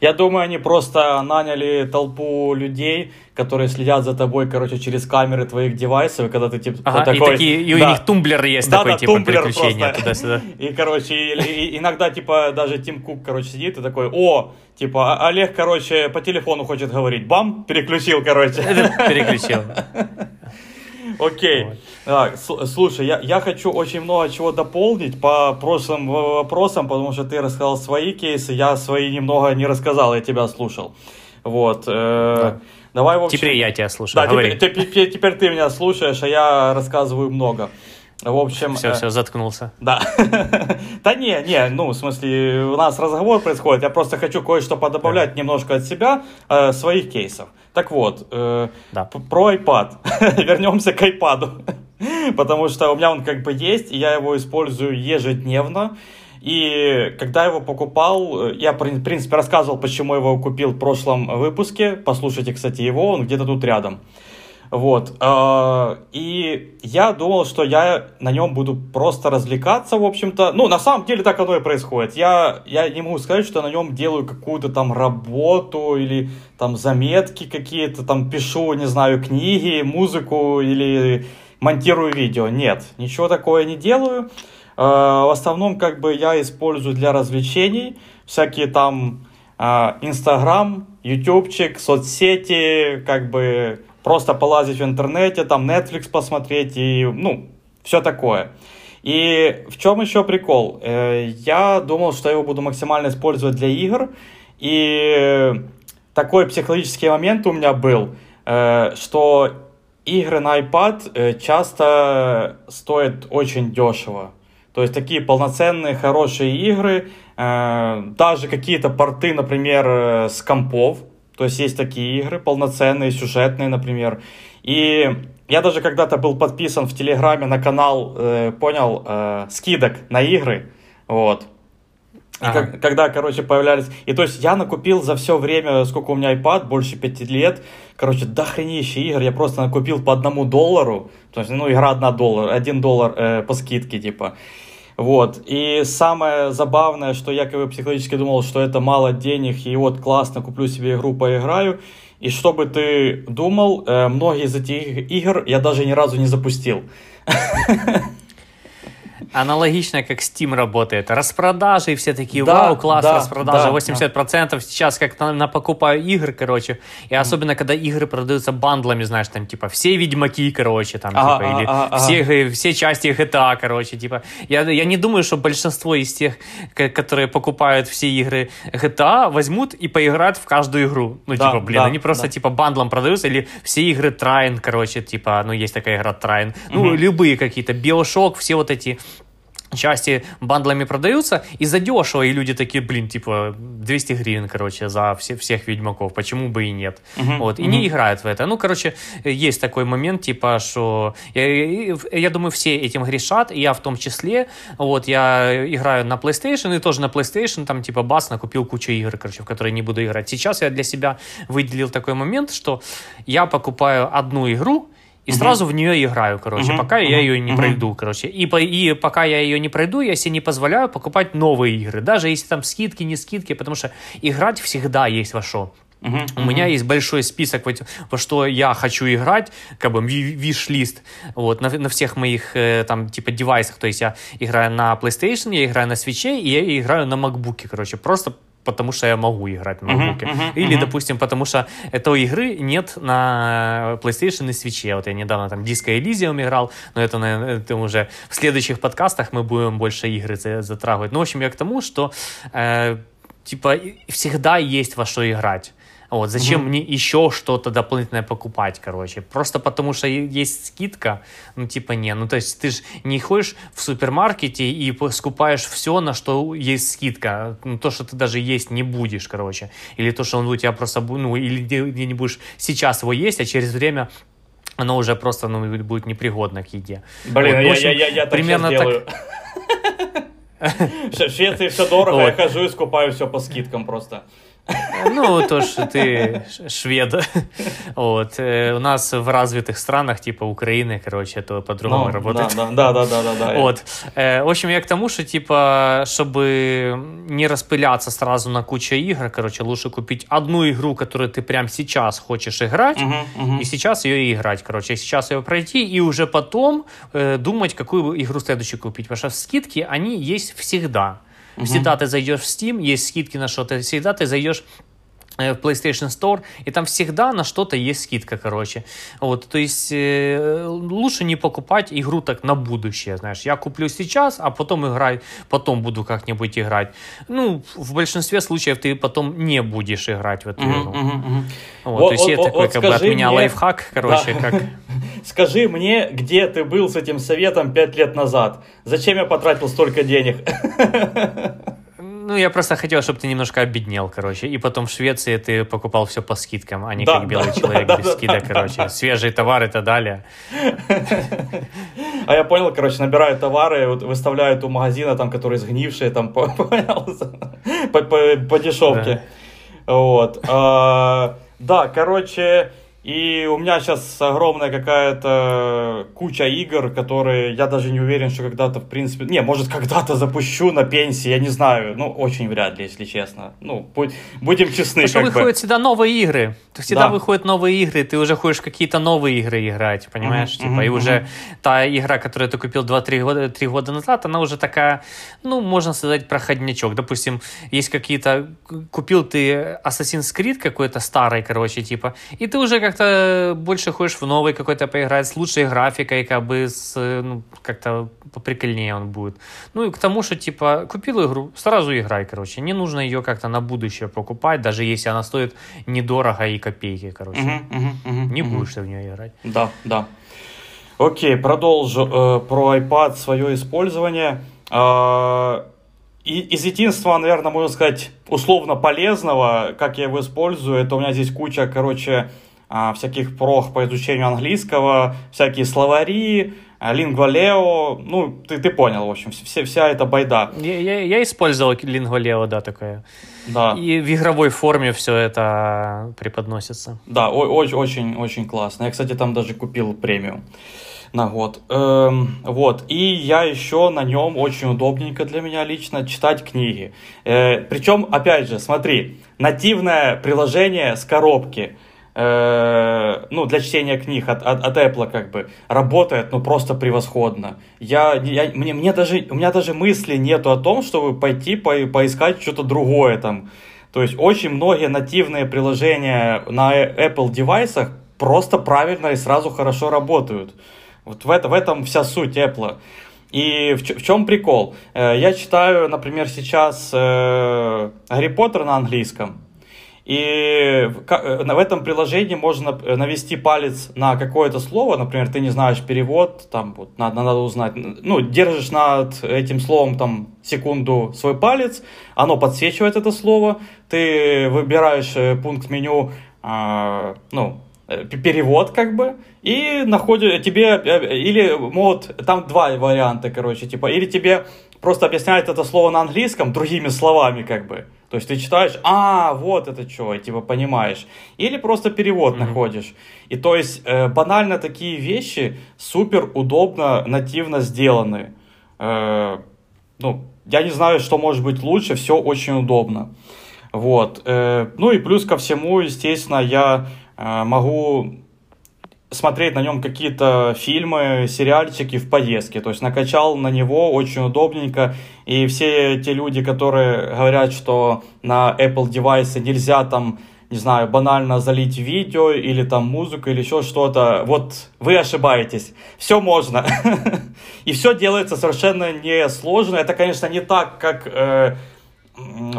Speaker 1: Я думаю, они просто наняли толпу людей, которые следят за тобой, короче, через камеры твоих девайсов, и когда ты типа
Speaker 2: ага, такой... И, такие, и да. у них тумблер есть да, такой, да, типа, тумблер переключения туда-сюда.
Speaker 1: И, короче, и, и, иногда, типа, даже Тим Кук, короче, сидит и такой, о, типа, а, Олег, короче, по телефону хочет говорить, бам, переключил, короче.
Speaker 2: Переключил.
Speaker 1: Окей. Так, слушай, я, я хочу очень много чего дополнить по прошлым вопросам, потому что ты рассказал свои кейсы, я свои немного не рассказал, я тебя слушал. Вот. Э,
Speaker 2: да. Давай, в общем... Теперь я тебя слушаю.
Speaker 1: Да, теперь, теперь, теперь ты меня слушаешь, а я рассказываю много. В общем...
Speaker 2: Все, э, все, заткнулся.
Speaker 1: Да. да не, не, ну, в смысле, у нас разговор происходит, я просто хочу кое-что подобавлять немножко от себя, э, своих кейсов. Так вот, э, да. про iPad. Вернемся к iPad. Потому что у меня он как бы есть, и я его использую ежедневно. И когда его покупал, э, я, в принципе, рассказывал, почему его купил в прошлом выпуске. Послушайте, кстати, его, он где-то тут рядом. Вот. Э, и я думал, что я на нем буду просто развлекаться, в общем-то. Ну, на самом деле так оно и происходит. Я, я не могу сказать, что на нем делаю какую-то там работу или там заметки какие-то, там пишу, не знаю, книги, музыку или монтирую видео. Нет, ничего такого не делаю. Э, в основном как бы я использую для развлечений всякие там э, Инстаграм, Ютубчик, соцсети, как бы просто полазить в интернете, там Netflix посмотреть и, ну, все такое. И в чем еще прикол? Э, я думал, что я его буду максимально использовать для игр, и такой психологический момент у меня был, э, что игры на iPad э, часто стоят очень дешево. То есть такие полноценные, хорошие игры, даже какие-то порты, например, с компов, то есть есть такие игры полноценные, сюжетные, например. И я даже когда-то был подписан в Телеграме на канал, э, понял, э, скидок на игры. Вот. Ага. как, когда, короче, появлялись... И то есть я накупил за все время, сколько у меня iPad, больше пяти лет, короче, дохренище игр. Я просто накупил по одному доллару. То есть, ну, игра одна доллар, один доллар э, по скидке, типа. Вот. И самое забавное, что я как бы психологически думал, что это мало денег, и вот классно, куплю себе игру, поиграю. И что бы ты думал, э, многие из этих игр я даже ни разу не запустил.
Speaker 2: Аналогично, как Steam работает. Распродажи, все такие,
Speaker 1: Да,
Speaker 2: вау, класс,
Speaker 1: да,
Speaker 2: распродажа,
Speaker 1: да,
Speaker 2: 80%. Сейчас как на, на покупаю игр, короче. И особенно, когда игры продаются бандлами, знаешь, там, типа, все Ведьмаки, короче, там,
Speaker 1: Ага,
Speaker 2: типа, или
Speaker 1: ага, ага.
Speaker 2: все, г- все части GTA, короче, типа. Я, я не думаю, что большинство из тех, которые покупают все игры GTA, возьмут и поиграют в каждую игру. Ну,
Speaker 1: Да,
Speaker 2: типа, блин,
Speaker 1: да,
Speaker 2: они просто,
Speaker 1: да.
Speaker 2: типа, бандлом продаются, или все игры Trine, короче, типа, ну, есть такая игра Trine. Ну,
Speaker 1: Мгм.
Speaker 2: любые какие-то, Bioshock, все вот эти части бандлами продаются и задешево, и люди такие, блин, типа 200 гривен, короче, за все, всех Ведьмаков, почему бы и нет.
Speaker 1: Мгм,
Speaker 2: Вот, и
Speaker 1: мгм.
Speaker 2: не играют в это. Ну, короче, есть такой момент, типа, что я, я думаю, все этим грешат, и я в том числе. Вот, я играю на PlayStation, и тоже на PlayStation, там, типа, бас, накупил кучу игр, короче, в которые не буду играть. Сейчас я для себя выделил такой момент, что я покупаю одну игру, и сразу в нее играю, короче, пока я ее не пройду, короче. И, по- и пока я ее не пройду, я себе не позволяю покупать новые игры, даже если там скидки, не скидки, потому что играть всегда есть во что.
Speaker 1: Мгм,
Speaker 2: У меня есть большой список, во, во что я хочу играть, как бы ви- виш-лист, вот, на, на всех моих, э, там, типа, девайсах, то есть я играю на PlayStation, я играю на Switch, и я играю на MacBook, короче, просто потому что я могу играть на
Speaker 1: Мгм,
Speaker 2: MacBook.
Speaker 1: мгм,
Speaker 2: Или,
Speaker 1: мгм.
Speaker 2: допустим, потому что этой игры нет на PlayStation и Switch. Вот я недавно там Disco Elysium играл, но это, наверное, это уже в следующих подкастах мы будем больше игры за- затрагивать. Ну, в общем, я к тому, что э, типа всегда есть во что играть. Вот, зачем мне еще что-то дополнительное покупать, короче? Просто потому что есть скидка, ну, типа, не, ну, то есть ты же не ходишь в супермаркете и скупаешь все, на что есть скидка, ну, то, что ты даже есть не будешь, короче, или то, что он у тебя просто, ну, или где не будешь сейчас его есть, а через время оно уже просто, ну, будет непригодно к еде.
Speaker 1: Блин,
Speaker 2: Вот,
Speaker 1: я,
Speaker 2: общем,
Speaker 1: я, я, я так
Speaker 2: примерно так.
Speaker 1: В Швеции все дорого, я хожу и скупаю все по скидкам просто.
Speaker 2: Ну, то, что ты ш- швед. Вот. Э, У нас в развитых странах, типа Украины, короче, это по-другому
Speaker 1: Ну,
Speaker 2: работает.
Speaker 1: Да, да, да, да, да, да.
Speaker 2: Вот. Э, В общем, я к тому, что, типа, чтобы не распыляться сразу на кучу игр, короче, лучше купить одну игру, которую ты прямо сейчас хочешь играть,
Speaker 1: Мгм, мгм.
Speaker 2: и сейчас ее и играть, короче, сейчас ее пройти, и уже потом э, думать, какую игру следующую купить, потому что скидки, они есть всегда. Всегда ты зайдешь в Steam, есть скидки на что-то, всегда ты зайдешь в PlayStation Store, и там всегда на что-то есть скидка, короче. Вот, то есть э, лучше не покупать игру так на будущее, знаешь. Я куплю сейчас, а потом играть, потом буду как-нибудь играть. Ну, в большинстве случаев ты потом не будешь играть в эту игру.
Speaker 1: мгм, мгм.
Speaker 2: Вот,
Speaker 1: Вот-
Speaker 2: то есть
Speaker 1: вот-
Speaker 2: это такой
Speaker 1: вот
Speaker 2: как бы от меня
Speaker 1: мне-
Speaker 2: лайфхак, короче,
Speaker 1: Да.
Speaker 2: как...
Speaker 1: Скажи мне, где ты был с этим советом пять лет назад? Зачем я потратил столько денег?
Speaker 2: Ну, я просто хотел, чтобы ты немножко обеднел, короче. И потом в Швеции ты покупал все по скидкам, а не
Speaker 1: Да,
Speaker 2: как белый
Speaker 1: да,
Speaker 2: человек
Speaker 1: да,
Speaker 2: без
Speaker 1: да,
Speaker 2: скидок,
Speaker 1: да,
Speaker 2: короче.
Speaker 1: да.
Speaker 2: Свежие товары и так далее.
Speaker 1: А я понял, короче, набираю товары, вот выставляют у магазина, там, которые сгнившие, там, по- понял, по, по- по дешевке. Вот. А, Да, короче, и у меня сейчас огромная какая-то куча игр, которые я даже не уверен, что когда-то, в принципе... Не, может, когда-то запущу на пенсии, я не знаю. Ну, очень вряд ли, если честно. Ну, будь- будем честны,
Speaker 2: Потому что
Speaker 1: как бы.
Speaker 2: выходят всегда новые игры. То всегда
Speaker 1: Да.
Speaker 2: выходят новые игры, ты уже хочешь какие-то новые игры играть, понимаешь?
Speaker 1: Мгм,
Speaker 2: типа, и
Speaker 1: мгм,
Speaker 2: уже та игра, которую ты купил 2-3 года, 3 года назад, она уже такая, ну, можно сказать, проходнячок. Допустим, есть какие-то... Купил ты Assassin's Creed какой-то старый, короче, типа, и ты уже как-то больше хочешь в новый какой-то поиграть с лучшей графикой, как бы с, ну, как-то поприкольнее он будет. Ну и к тому, что, типа, купил игру, сразу играй, короче. Не нужно ее как-то на будущее покупать, даже если она стоит недорого и копейки, короче.
Speaker 1: Мгм, мгм, мгм,
Speaker 2: Не
Speaker 1: мгм.
Speaker 2: будешь ты в нее играть.
Speaker 1: Да, да. Окей, продолжу э, про iPad свое использование. Э, и, из единственного, наверное, можно сказать, условно полезного, как я его использую, это у меня здесь куча, короче, всяких прох по изучению английского, всякие словари, а, лингвалео, ну, ты, ты понял, в общем, все, вся эта байда.
Speaker 2: Я, я, я использовал Lingua да, такое.
Speaker 1: Да.
Speaker 2: И в игровой форме все это преподносится.
Speaker 1: Да, очень, очень, очень классно. Я, кстати, там даже купил премиум на год. Эм, вот. И я еще на нем очень удобненько для меня лично читать книги. Э, причем, опять же, смотри, нативное приложение с коробки. Э, ну, для чтения книг от, от, от Apple, как бы, работает, ну, просто превосходно. Я, я, мне, мне даже, у меня даже мысли нету о том, чтобы пойти по, поискать что-то другое там. То есть очень многие нативные приложения на Apple девайсах просто правильно и сразу хорошо работают. Вот в, это, в этом вся суть Apple. И в, в чем прикол? Э, я читаю, например, сейчас э, Гарри Поттер на английском. И э, в этом приложении можно навести палец на какое-то слово, например, ты не знаешь перевод, там вот надо, надо узнать, ну, держишь над этим словом там секунду свой палец, оно подсвечивает это слово, ты выбираешь пункт меню, э, ну, Э, перевод как бы, и находит тебе, э, или могут, там два варианта, короче, типа, или тебе просто объясняют это слово на английском другими словами, как бы. То есть ты читаешь, а, вот это что, и типа понимаешь. Или просто перевод mm-hmm. находишь. И то есть э, банально такие вещи супер удобно, нативно сделаны. Э, ну, я не знаю, что может быть лучше, все очень удобно. Вот. Э, ну и плюс ко всему, естественно, я Э, могу смотреть на нем какие-то фильмы, сериальчики в поездке. То есть накачал на него очень удобненько. И все те люди, которые говорят, что на Apple девайсы нельзя там, не знаю, банально залить видео или там музыку или еще что-то, вот вы ошибаетесь. Все можно. И все делается совершенно несложно. Это, конечно, не так, как э,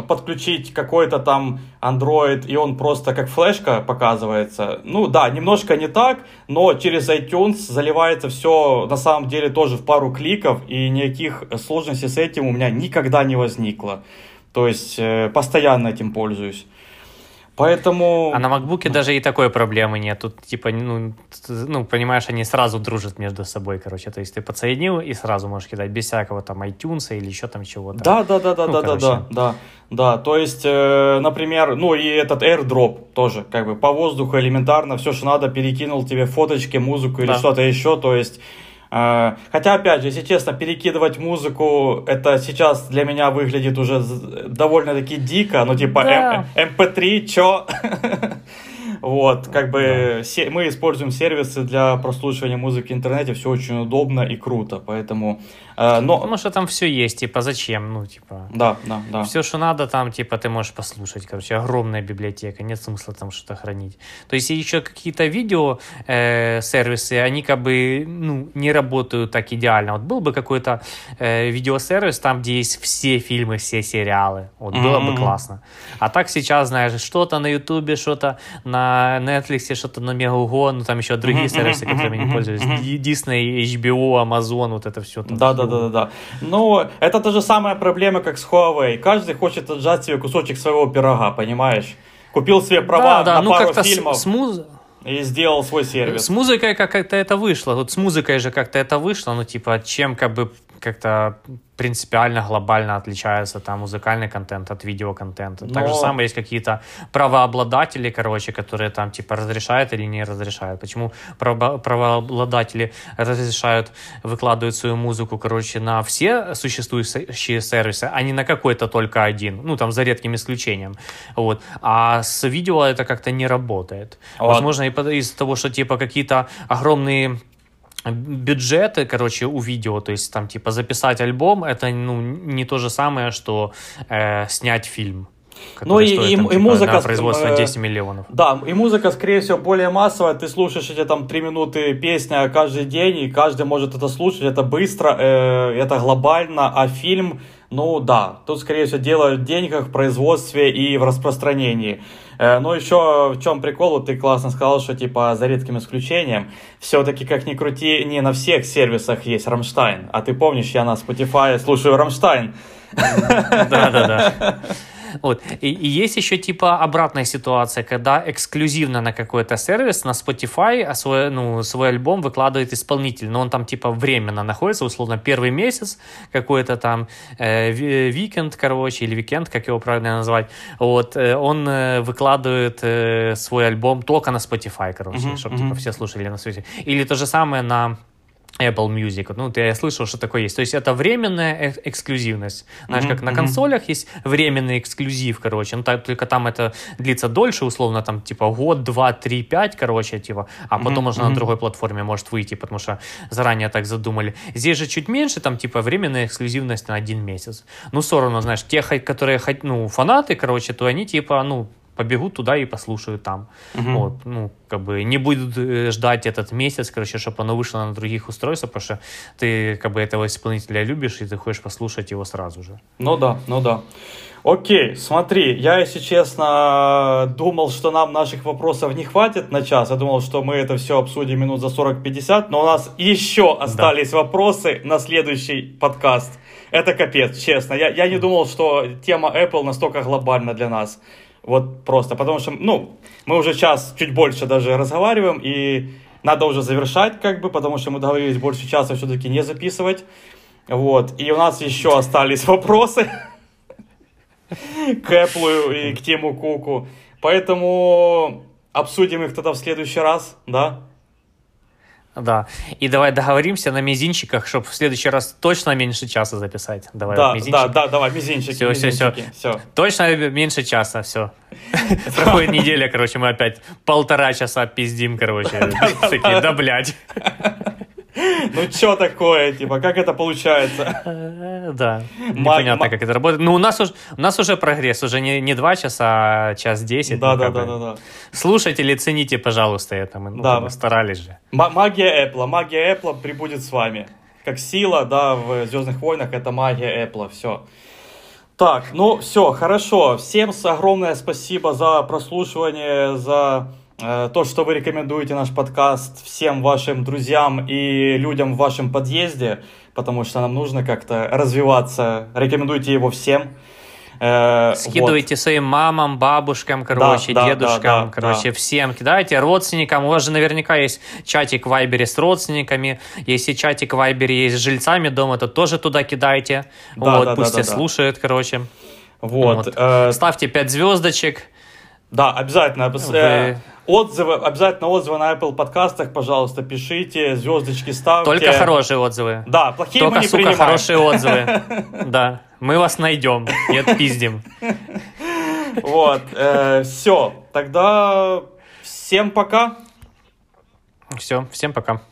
Speaker 1: подключить какой-то там Android, и он просто как флешка показывается. Ну да, немножко не так, но через iTunes заливается все на самом деле тоже в пару кликов, и никаких сложностей с этим у меня никогда не возникло. То есть э, постоянно этим пользуюсь. Поэтому...
Speaker 2: А на MacBook даже и такой проблемы нет. Тут, типа, ну, ну, понимаешь, они сразу дружат между собой, короче. То есть ты подсоединил и сразу можешь кидать без всякого там iTunes или еще там чего-то.
Speaker 1: Да, да, да, да, ну, да, да, да, да. Да, то есть, э, например, ну и этот AirDrop тоже, как бы по воздуху элементарно, все, что надо, перекинул тебе фоточки, музыку или да. что-то еще, то есть хотя, опять же, если честно, перекидывать музыку, это сейчас для меня выглядит уже довольно-таки дико, ну типа да. MP3, чё? Вот, как бы да. мы используем сервисы для прослушивания музыки в интернете, все очень удобно и круто, поэтому...
Speaker 2: Э, но... Потому что там все есть, типа, зачем, ну, типа...
Speaker 1: Да, да, да.
Speaker 2: Все, что надо, там, типа, ты можешь послушать, короче, огромная библиотека, нет смысла там что-то хранить. То есть еще какие-то видео э, сервисы, они как бы, ну, не работают так идеально. Вот был бы какой-то э, видеосервис, там, где есть все фильмы, все сериалы, вот, mm-hmm. было бы классно. А так сейчас, знаешь, что-то на ютубе, что-то на Netflix, что-то на Мегаго, ну там еще другие сервисы, которыми не пользуюсь. Disney, HBO, Amazon, вот это все.
Speaker 1: Да, да, да, да, да. Ну, это та же самая проблема, как с Huawei. Каждый хочет отжать себе кусочек своего пирога, понимаешь? Купил себе права да, да, на ну, пару фильмов. С, муз... И сделал свой сервис.
Speaker 2: С музыкой как-то это вышло. Вот с музыкой же как-то это вышло. Ну, типа, чем как бы как-то принципиально, глобально отличается там музыкальный контент от видеоконтента. Но... Так же самое есть какие-то правообладатели, короче, которые там типа разрешают или не разрешают. Почему право- правообладатели разрешают, выкладывать свою музыку, короче, на все существующие сервисы, а не на какой-то только один. Ну, там, за редким исключением. Вот. А с видео это как-то не работает. Вот. Возможно, из-за того, что типа какие-то огромные бюджеты, короче, у видео, то есть там типа записать альбом, это ну не то же самое, что э, снять фильм.
Speaker 1: Ну и, стоит, и, там, и типа, музыка... На
Speaker 2: производство э, 10 миллионов.
Speaker 1: Да, и музыка, скорее всего, более массовая. Ты слушаешь эти там 3 минуты песня каждый день, и каждый может это слушать. Это быстро, э, это глобально. А фильм, ну да, тут, скорее всего, дело в деньгах, в производстве и в распространении. Э, ну, еще в чем прикол, вот ты классно сказал, что типа за редким исключением, все-таки как ни крути, не на всех сервисах есть Рамштайн. А ты помнишь, я на Spotify слушаю Рамштайн.
Speaker 2: Да-да-да. Вот. И, и есть еще типа обратная ситуация, когда эксклюзивно на какой-то сервис, на Spotify а свой, ну, свой альбом выкладывает исполнитель, но он там типа временно находится, условно, первый месяц, какой-то там э, Weeknd, короче, или Weeknd, как его правильно назвать, вот, э, он э, выкладывает э, свой альбом только на Spotify, короче, uh-huh, чтобы uh-huh. типа все слушали на свете. Или то же самое на Apple Music. Ну, ты, я слышал, что такое есть. То есть это временная э- эксклюзивность. Знаешь,
Speaker 1: Мгм,
Speaker 2: как на консолях есть временный эксклюзив, короче. Ну, так, только там это длится дольше, условно, там, типа, год, два, три, пять, короче, типа, а потом уже
Speaker 1: мгм.
Speaker 2: на другой платформе может выйти, потому что заранее так задумали. Здесь же чуть меньше, там, типа, временная эксклюзивность на один месяц. Ну, все равно, знаешь, те, которые, ну, фанаты, короче, то они, типа, ну, побегут туда и послушают там.
Speaker 1: Мгм.
Speaker 2: Вот, ну, как бы не будут э, ждать этот месяц, короче, чтобы оно вышло на других устройствах, потому что ты как бы этого исполнителя любишь, и ты хочешь послушать его сразу же.
Speaker 1: Ну да, ну да. Окей, смотри, я, если честно, думал, что нам наших вопросов не хватит на час. Я думал, что мы это все обсудим минут за 40-50, но у нас еще остались вопросы на следующий подкаст. Это капец, честно. Я, я не думал, что тема Apple настолько глобальна для нас. Вот просто, потому что, ну, мы уже час, чуть больше даже разговариваем, и надо уже завершать, как бы, потому что мы договорились больше часа все-таки не записывать. Вот, и у нас еще остались вопросы к Apple и к Тиму Куку. Поэтому обсудим их тогда в следующий раз, да?
Speaker 2: Да. И давай договоримся на мизинчиках, чтобы в следующий раз точно меньше часа записать. Давай
Speaker 1: да,
Speaker 2: вот
Speaker 1: да, да, давай, мизинчики,
Speaker 2: Всё, всё, всё.
Speaker 1: мизинчики, все.
Speaker 2: Точно меньше часа, все. Проходит неделя, короче, мы опять полтора часа пиздим, короче. Такие, да, блядь.
Speaker 1: Ну, что такое, типа, как это получается?
Speaker 2: Э, Да, непонятно, как это работает. Ну, у нас уже, у нас уже прогресс, уже не, не два часа, а час десять.
Speaker 1: Да, да, да, да, да.
Speaker 2: Слушатели, цените, пожалуйста, это. Мы, ну,
Speaker 1: Да.
Speaker 2: старались же.
Speaker 1: Магия Apple, магия Apple прибудет с вами. Как сила, да, в Звездных войнах, это магия Apple, все. Так, ну все, хорошо. Всем огромное спасибо за прослушивание, за то, что вы рекомендуете наш подкаст всем вашим друзьям и людям в вашем подъезде, потому что нам нужно как-то развиваться. Рекомендуйте его всем. Э, вот.
Speaker 2: Скидывайте своим мамам, бабушкам, короче,
Speaker 1: да, да,
Speaker 2: дедушкам,
Speaker 1: да,
Speaker 2: короче,
Speaker 1: да.
Speaker 2: всем кидайте, родственникам. У вас же наверняка есть чатик в Вайбере с родственниками. Если чатик в Вайбере есть с жильцами дома, то тоже туда кидайте.
Speaker 1: Да,
Speaker 2: вот,
Speaker 1: да,
Speaker 2: пусть
Speaker 1: да,
Speaker 2: все
Speaker 1: да, да.
Speaker 2: слушают, короче.
Speaker 1: Вот.
Speaker 2: Вот.
Speaker 1: э,
Speaker 2: Ставьте 5 звездочек.
Speaker 1: Да, обязательно.
Speaker 2: Вы-
Speaker 1: Э, Отзывы, обязательно отзывы на Apple подкастах, пожалуйста, пишите, звездочки ставьте.
Speaker 2: Только хорошие отзывы.
Speaker 1: Да, плохие мы
Speaker 2: Только,
Speaker 1: не
Speaker 2: сука,
Speaker 1: принимаем.
Speaker 2: хорошие отзывы. Да. Мы вас найдем и отпиздим.
Speaker 1: Вот, все, тогда всем пока.
Speaker 2: Все, всем пока.